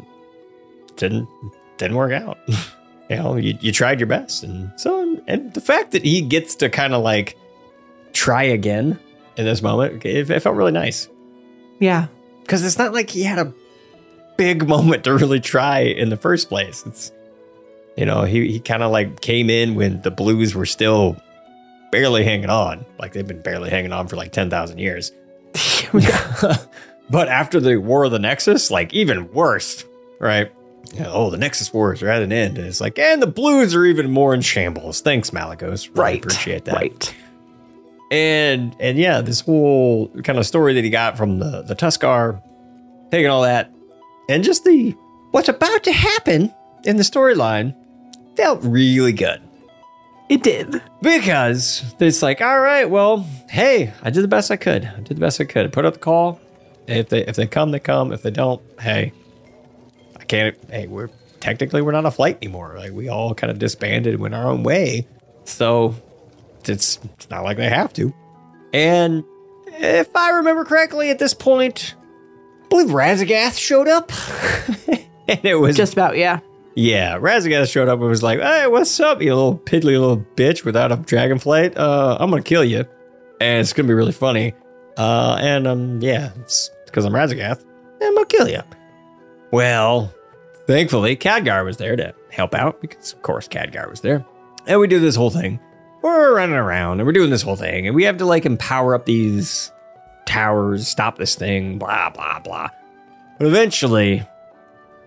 didn't didn't work out. you know, you, you tried your best, and so and the fact that he gets to kind of like try again in this moment, it, it felt really nice Yeah. because it's not like he had a big moment to really try in the first place. It's you know he he kind of like came in when the Blues were still barely hanging on, like they've been barely hanging on for like ten thousand years. but after the War of the Nexus, like even worse, right? You know, oh, the Nexus Wars are at an end. And it's like, and the Blues are even more in shambles. Thanks, Malygos. Really Right, Appreciate that. right. And and yeah, this whole kind of story that he got from the the Tuskarr, taking all that, and just the what's about to happen in the storyline felt really good. It did. Because it's like, all right, well, hey, I did the best I could. I did the best I could. I put out the call. If they if they come, they come. If they don't, hey, I can't. Hey, we're technically we're not a flight anymore. Like we all kind of disbanded and went our own way. So it's it's not like they have to. And if I remember correctly, at this point, I believe Raszageth showed up, and it was just about yeah. Yeah, Raszageth showed up and was like, "Hey, what's up, you little piddly little bitch without a dragon flight? Uh, I'm gonna kill you, and it's gonna be really funny. Uh, and um, yeah, it's because I'm Raszageth, and I'm gonna kill you." Well, thankfully, Khadgar was there to help out because, of course, Khadgar was there, and we do this whole thing. We're running around and we're doing this whole thing, and we have to like empower up these towers, stop this thing, blah blah blah. But eventually,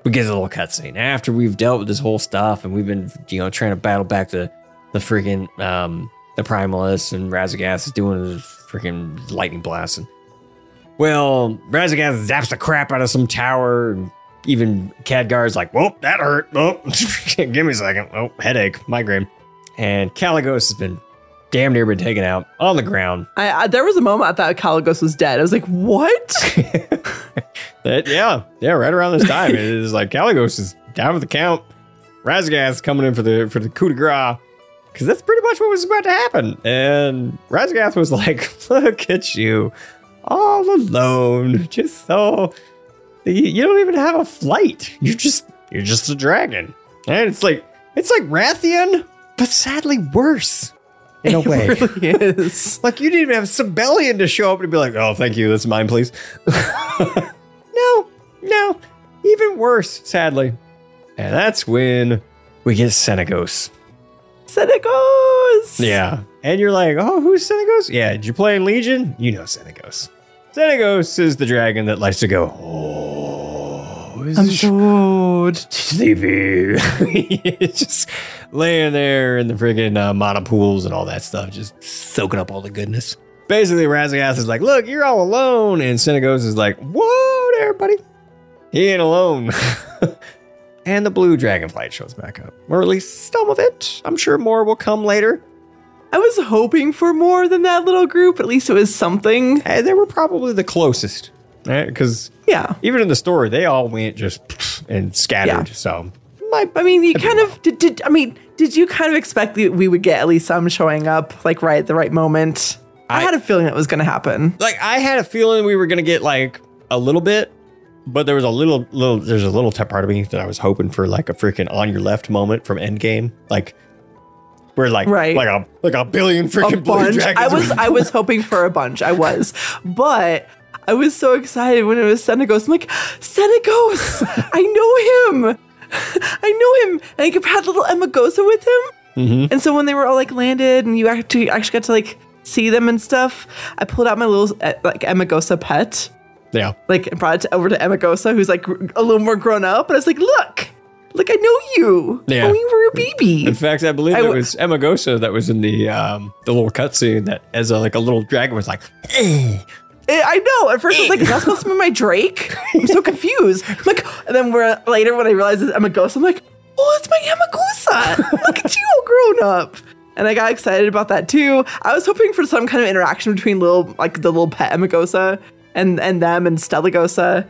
we get a little cutscene. After we've dealt with this whole stuff and we've been you know trying to battle back the the freaking um the primalists and Raszageth is doing his freaking lightning blast and well Raszageth zaps the crap out of some tower and even Khadgar's like whoa that hurt. Oh give me a second. Oh headache. Migraine. And Kalecgos has been damn near been taken out on the ground I, I there was a moment I thought Kalecgos was dead. I was like, what? That, yeah, yeah, right around this time, it is like Kalecgos is down with the count. Raszageth's coming in for the for the coup de grace because that's pretty much what was about to happen. And Raszageth was like, "Look at you, all alone, just so you, you don't even have a flight. You're just you're just a dragon." And it's like it's like Wrathion, but sadly worse in a It way. really is. like you didn't even have Sabellian to show up and be like, "Oh, thank you, that's mine, please." no, no, even worse, sadly. And that's when we get Senegos. Senegos. Yeah. And you're like, oh, who's Senegos? Yeah, did you play in Legion? You know Senegos. Senegos is the dragon that likes to go, oh, I'm so sleepy. It's just laying there in the friggin' uh, mana pools and all that stuff, just soaking up all the goodness. Basically, Raszageth is like, look, you're all alone. And Senegos is like, whoa there, buddy. He ain't alone. and the blue dragonflight shows back up. Or at least some of it. I'm sure more will come later. I was hoping for more than that little group. At least it was something. And they were probably the closest. Eh, right? Because yeah, even in the story, they all went just and scattered. Yeah. So I mean, you kind of did, did. I mean, did you kind of expect that we would get at least some showing up, like right at the right moment? I, had a feeling that was going to happen. like I had a feeling we were gonna get like a little bit, But there was a little, little. There's a little part of me that I was hoping for like a freaking on your left moment from Endgame, like where like Right. like a like a billion a freaking blue bunch. I was I was hoping for a bunch. I was, but I was so excited when it was Senegos. I'm like, Senegos, I know him. I know him. And I could had little Emmigosa with him. Mhm. And so when they were all like landed and you actually actually got to like see them and stuff, I pulled out my little uh, like Emmigosa pet, yeah. like and brought it over to Emmigosa, who's like a little more grown up. And I was like, look, look, I know you. Yeah. When you were a baby. In fact, I believe I it w- was Emmigosa that was in the um the little cutscene that as a like a little dragon was like, Eh, I know. At first, I was like, "Is that supposed to be my Drake?" I'm so confused. I'm like, and then we're, later when I realized it's Emma Ghost, I'm like, "Oh, it's my Yamagusa! Look at you all grown up." And I got excited about that too. I was hoping for some kind of interaction between little, like the little pet Emmigosa and and them and Stellagosa.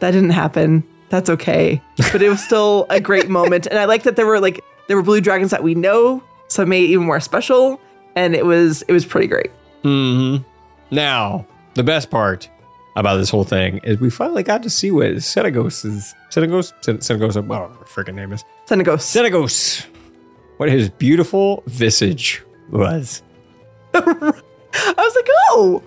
That didn't happen. That's okay, but it was still a great moment. And I like that there were like there were blue dragons that we know, so it made it even more special. And it was it was pretty great. hmm Now, the best part about this whole thing is we finally got to see what Senegos is. Senegos? Sen- Senegos, whatever her freaking name is. Senegos. Senegos. What his beautiful visage was. I was like, oh,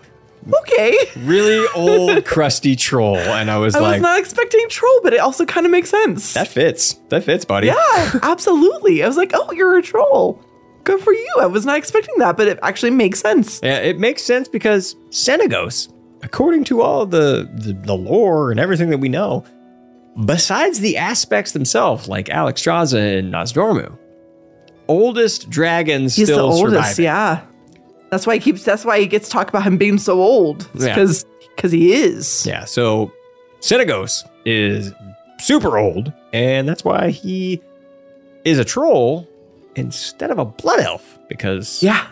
okay. Really old, crusty troll. And I was I like, was not expecting troll, but it also kind of makes sense. that fits. That fits, buddy. yeah, absolutely. I was like, oh, you're a troll. Good for you. I was not expecting that, but it actually makes sense. Yeah, it makes sense because Senegos, according to all the, the the lore and everything that we know, besides the aspects themselves, like Alexstrasza and Nozdormu, oldest dragons He's still the oldest, surviving. yeah. That's why he keeps. That's why he gets talked about him being so old. Yeah. Because because he is. Yeah, so Senegos is super old, and that's why he is a troll instead of a blood elf, because yeah,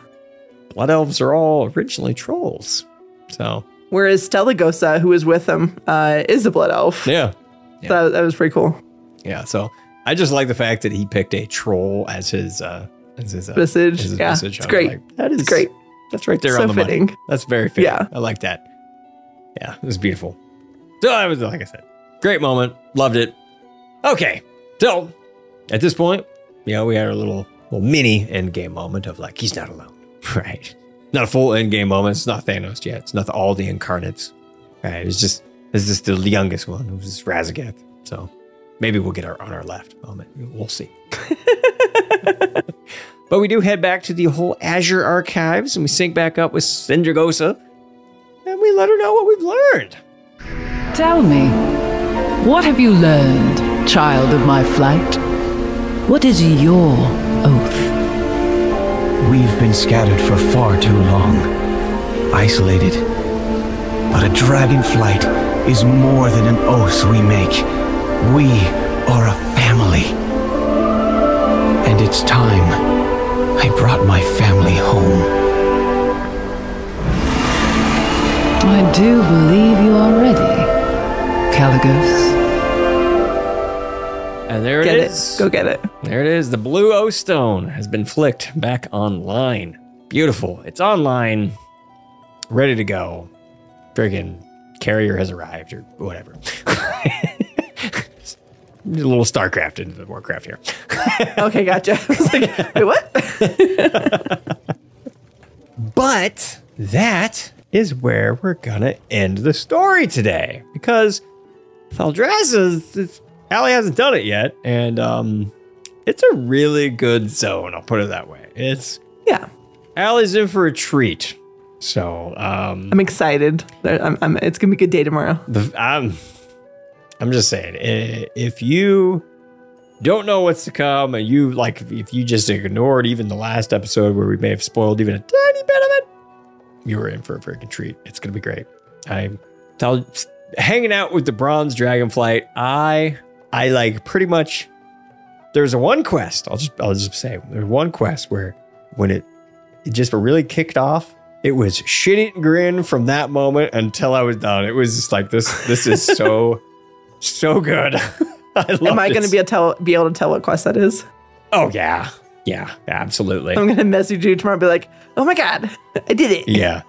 blood elves are all originally trolls. So Whereas Stellagosa, who was with him, uh, is a blood elf. yeah, So that, that was pretty cool. yeah. So I just like the fact that he picked a troll as his uh as his uh, Visage. as his Yeah, it's great. like, that is It's great. That's right there So on the money. fitting. That's very fitting. Yeah. I like that. Yeah, it was beautiful. So I was like I said, great moment. Loved it. Okay, so at this point, you know, we had a little little mini end game moment of like he's not alone, right? Not a full end game moment. It's not Thanos yet. It's not all the incarnates. Right? It was just it's just the youngest one. It was just Raszageth. So maybe we'll get our on our left moment. We'll see. But we do head back to the whole Azure archives and we sync back up with Sindragosa and we let her know what we've learned. Tell me, what have you learned, child of my flight? What is your oath? We've been scattered for far too long, isolated. But a dragon flight is more than an oath we make. We are a family. And it's time I brought my family home. I do believe you are ready, Kalecgos. And there Get it it. is. Go get it. There it is. The blue Oathstone has been flicked back online. Beautiful. It's online, ready to go. Friggin' carrier has arrived or whatever. a little StarCraft into the Warcraft here. Okay, gotcha. Like, wait, what? But that is where we're gonna end the story today because Thaldraszus, Allie hasn't done it yet, and um, it's a really good zone. I'll put it that way. It's yeah. Allie's in for a treat. So um, I'm excited. I'm, I'm, it's gonna be a good day tomorrow. the, I'm, I'm just saying, if you don't know what's to come, and you like, if you just ignored even the last episode where we may have spoiled even a tiny bit of it, you were in for a freaking treat. It's gonna be great. I'm tell, hanging out with the bronze dragonflight. I, I like pretty much. There's a one quest. I'll just, I'll just say there's one quest where when it, it just really kicked off. It was shit and grin from that moment until I was done. It was just like this. This is so, so good. I Am I going to be, tell, be able to tell what quest that is? Oh yeah, yeah, absolutely. I'm going to message you tomorrow and be like, oh my God, I did it. Yeah.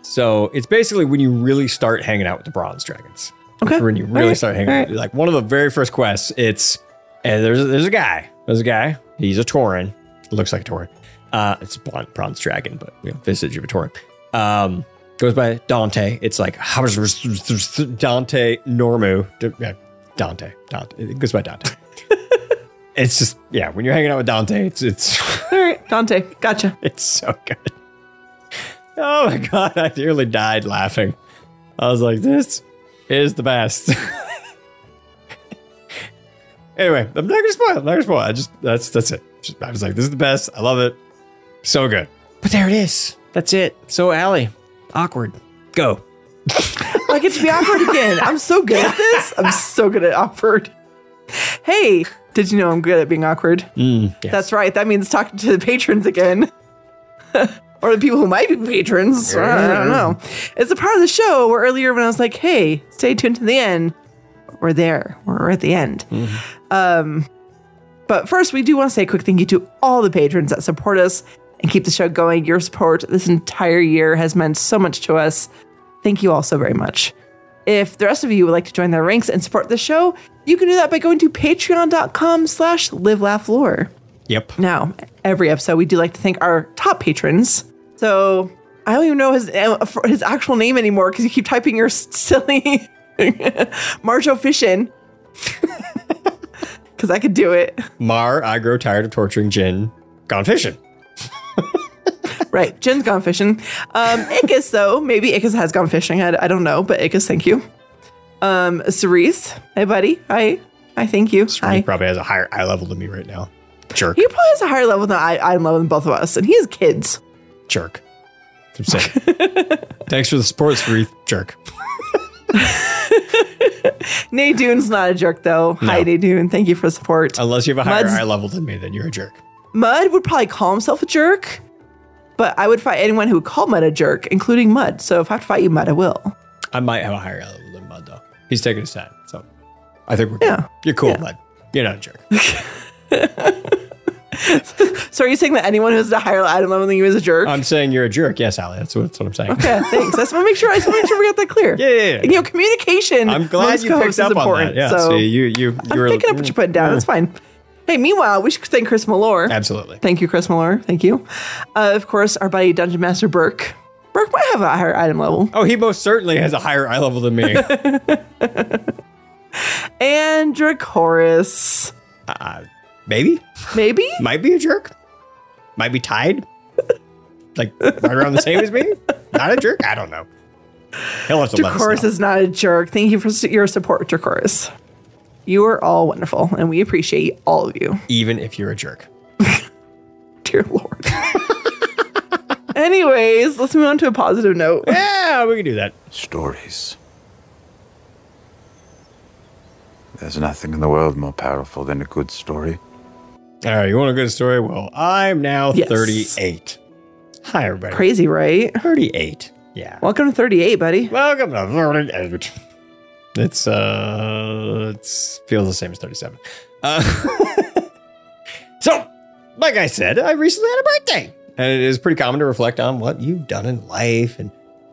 So it's basically when you really start hanging out with the bronze dragons. Okay. When you really Alright, start hanging, alright. like one of the very first quests, it's and there's there's a guy. There's a guy. He's a Tauren. Looks like a Tauren. Uh, it's a blonde bronze dragon, but you know, visage of a Tauren. Um, goes by Dante. It's like Dante Normu. Dante. Dante. It goes by Dante. it's just yeah. When you're hanging out with Dante, it's it's All right, Dante, gotcha. it's so good. Oh my god, I nearly died laughing. I was like, this is the best. anyway, I'm not gonna spoil. I'm not gonna spoil. I just that's that's it. Just- I was like, this is the best. I love it. So good. But there it is. That's it. So Allie, awkward. Go. I get to be awkward again. I'm so good at this. I'm so good at awkward. Hey, did you know I'm good at being awkward? Mm, yes. That's right. That means talking to the patrons again. or the people who might be patrons. I don't know. It's a part of the show where earlier when I was like, hey, stay tuned to the end, we're there. We're at the end. Um, but first, we do want to say a quick thank you to all the patrons that support us and keep the show going. Your support this entire year has meant so much to us. Thank you all so very much. If the rest of you would like to join their ranks and support the show, you can do that by going to patreon.com slash live laugh lore. Yep. Now, every episode, we do like to thank our top patrons. So I don't even know his uh, his actual name anymore because you keep typing your silly Marjo Fishin. Because I could do it. Mar, I grow tired of torturing Gin. Gone fishing. Right. Jen's gone fishing. Um, Ickis, though, maybe Ickis has gone fishing. I, I don't know, but Ickis, thank you. Um, Cerise, hey, buddy. Hi. Hi, thank you. He Hi. probably has a higher eye level than me right now. Jerk. He probably has a higher level than I, I'm level than both of us, and he has kids. Jerk. I'm saying. Thanks for the support, Sreeth. Jerk. Nadune's not a jerk, though. Hi, No. Nadune. Thank you for the support. Unless you have a higher Mud's- eye level than me, then you're a jerk. Mud would probably call himself a jerk, but I would fight anyone who would call Mud a jerk, including Mud. So if I have to fight you, Mud, I will. I might have a higher level than Mud, though. He's taking his time, so I think we're good. Yeah. You're cool, Mud. You're not a jerk. So are you saying that anyone who has a higher item level than you is a jerk? I'm saying you're a jerk. Yes, Allie. That's what, that's what I'm saying. Okay, thanks. I just want to make sure. I just want to make sure we got that clear. Yeah, yeah, yeah. You know, communication. I'm glad you picked up on important. that. Yeah. So See, you you I'm you're picking up what you're putting down. That's fine. Hey, meanwhile, we should thank Chris Malore. Absolutely. Thank you, Chris Malore. Thank you. Uh, of course, our buddy Dungeon Master Burke. Burke might have a higher item level. Oh, he most certainly has a higher eye level than me. And Dracoris. uh, maybe, Maybe? might be a jerk. Might be tied. like right around the same as me. Not a jerk. I don't know. He'll have to let us Dracoris know. is not a jerk. Thank you for s- your support, Dracoris. You are all wonderful, and we appreciate all of you. Even if you're a jerk. Dear Lord. Anyways, let's move on to a positive note. Yeah, we can do that. Stories. There's nothing in the world more powerful than a good story. All right, you want a good story? Well, I'm now Yes. 38. Hi, everybody. Crazy, right? 38. Yeah. Welcome to 38, buddy. Welcome to 38. It's uh, it's feels the same as 37. Uh, so, like I said, I recently had a birthday, and it is pretty common to reflect on what you've done in life and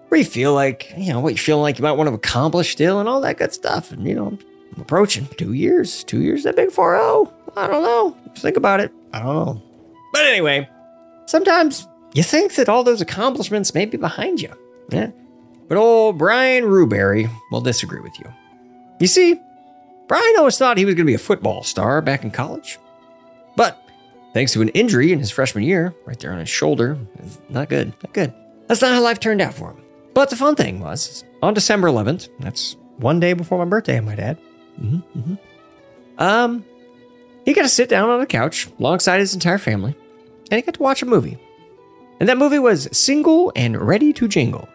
where you feel like you know what you feel like you might want to accomplish still, and all that good stuff. And you know, I'm approaching two years. Two years that big four zero. I don't know. Think about it. I don't know. But anyway, sometimes you think that all those accomplishments may be behind you. Yeah. But old Brian Ruberry will disagree with you. You see, Brian always thought he was going to be a football star back in college. But thanks to an injury in his freshman year, right there on his shoulder, not good, not good. That's not how life turned out for him. But the fun thing was, on December 11th, that's one day before my birthday, I might add. Mhm, mhm. Um, he got to sit down on a couch alongside his entire family, and he got to watch a movie. And that movie was Single and Ready to Jingle.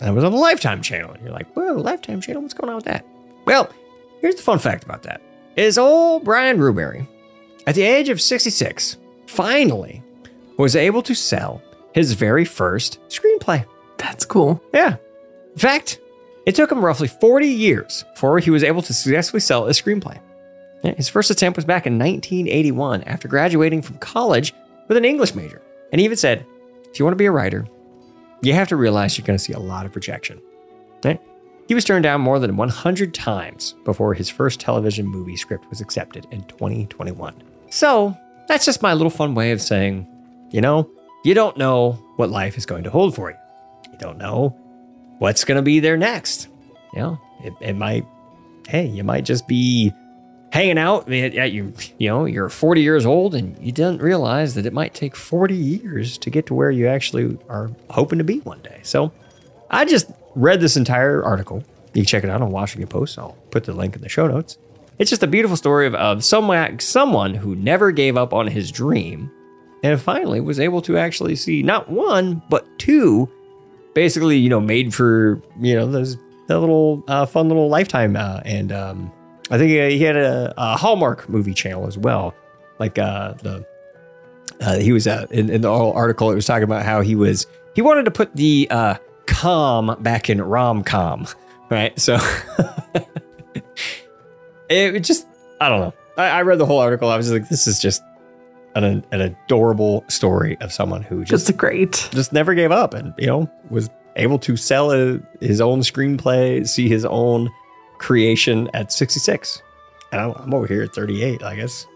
And it was on the Lifetime channel. And you're like, whoa, Lifetime channel? What's going on with that? Well, here's the fun fact about that. Is old Brian Ruberry, at the age of 66, finally was able to sell his very first screenplay. That's cool. Yeah. In fact, it took him roughly 40 years before he was able to successfully sell a screenplay. His first attempt was back in 1981 after graduating from college with an English major. And he even said, if you want to be a writer, you have to realize you're going to see a lot of rejection. He was turned down more than 100 times before his first television movie script was accepted in 2021. So, that's just my little fun way of saying, you know, you don't know what life is going to hold for you. You don't know what's going to be there next. You know, it, it might, hey, you might just be hanging out at, you, you know, you're 40 years old and you didn't realize that it might take 40 years to get to where you actually are hoping to be one day. So I just read this entire article. You can check it out on Washington Post. I'll put the link in the show notes. It's just a beautiful story of, of someone, someone who never gave up on his dream and finally was able to actually see not one, but two, basically, you know, made for, you know, those, that little uh, fun little lifetime. Uh, and um, I think he, had a, a, Hallmark movie channel as well. Like uh, the, uh, he was uh, in, in the whole article, it was talking about how he was, he wanted to put the uh, com back in rom com, right? So it just, I don't know. I, I, read the whole article. I was like, this is just an, an adorable story of someone who just, just great, just never gave up and, you know, was able to sell a, his own screenplay, see his own creation at 66. And I'm, I'm over here at 38, I guess.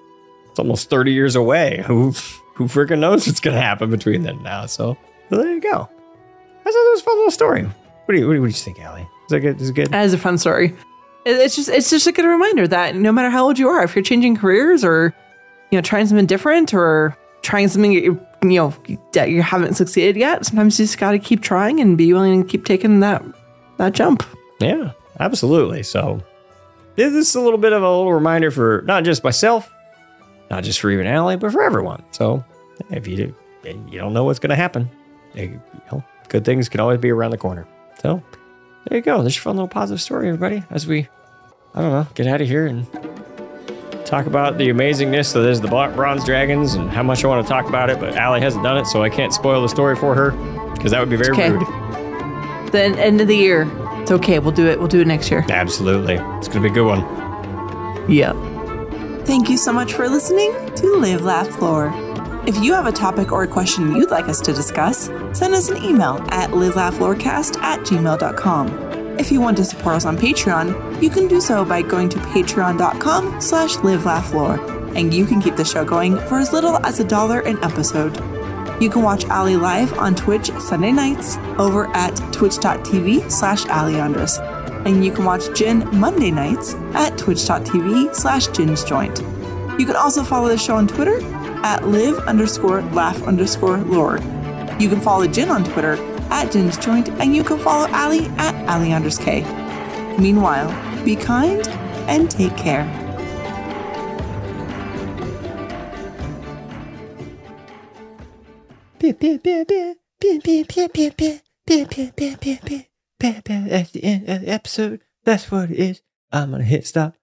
It's almost 30 years away. Who who freaking knows what's going to happen between then and now? So, so there you go. I thought that was a fun little story. What do you, what do you, what do you think, Ali? Is that good? Is it good? That is a fun story. It's just it's just a good reminder that no matter how old you are, if you're changing careers or you know trying something different or trying something that you you know that you haven't succeeded yet, sometimes you just got to keep trying and be willing to keep taking that that jump. Yeah, absolutely. So this is a little bit of a little reminder for not just myself, not just for even Ali, but for everyone. So if you do, you don't know what's going to happen, eh, you know, good things can always be around the corner. So there you go. There's your fun little positive story, everybody. As we, I don't know, get out of here and talk about the amazingness that is the bronze dragons and how much I want to talk about it, but Ali hasn't done it, so I can't spoil the story for her because that would be very okay. rude. The end of the year. It's okay. We'll do it. We'll do it next year. Absolutely. It's going to be a good one. Yep. Thank you so much for listening to Live Laugh Lore. If you have a topic or a question you'd like us to discuss, send us an email at livelaughlorecast at gmail.com. If you want to support us on Patreon, you can do so by going to patreon.com slash livelaughlore, and you can keep the show going for as little as a dollar an episode. You can watch Ali live on Twitch Sunday nights over at twitch.tv slash aliandras, and you can watch Gin Monday nights at twitch.tv slash ginsjoint. You can also follow the show on Twitter at live underscore laugh underscore lore. You can follow Gin on Twitter at Gin's Joint, and you can follow Ali at Ali. Meanwhile, be kind and take care. That's the end of the episode. That's what it is. I'm gonna hit stop.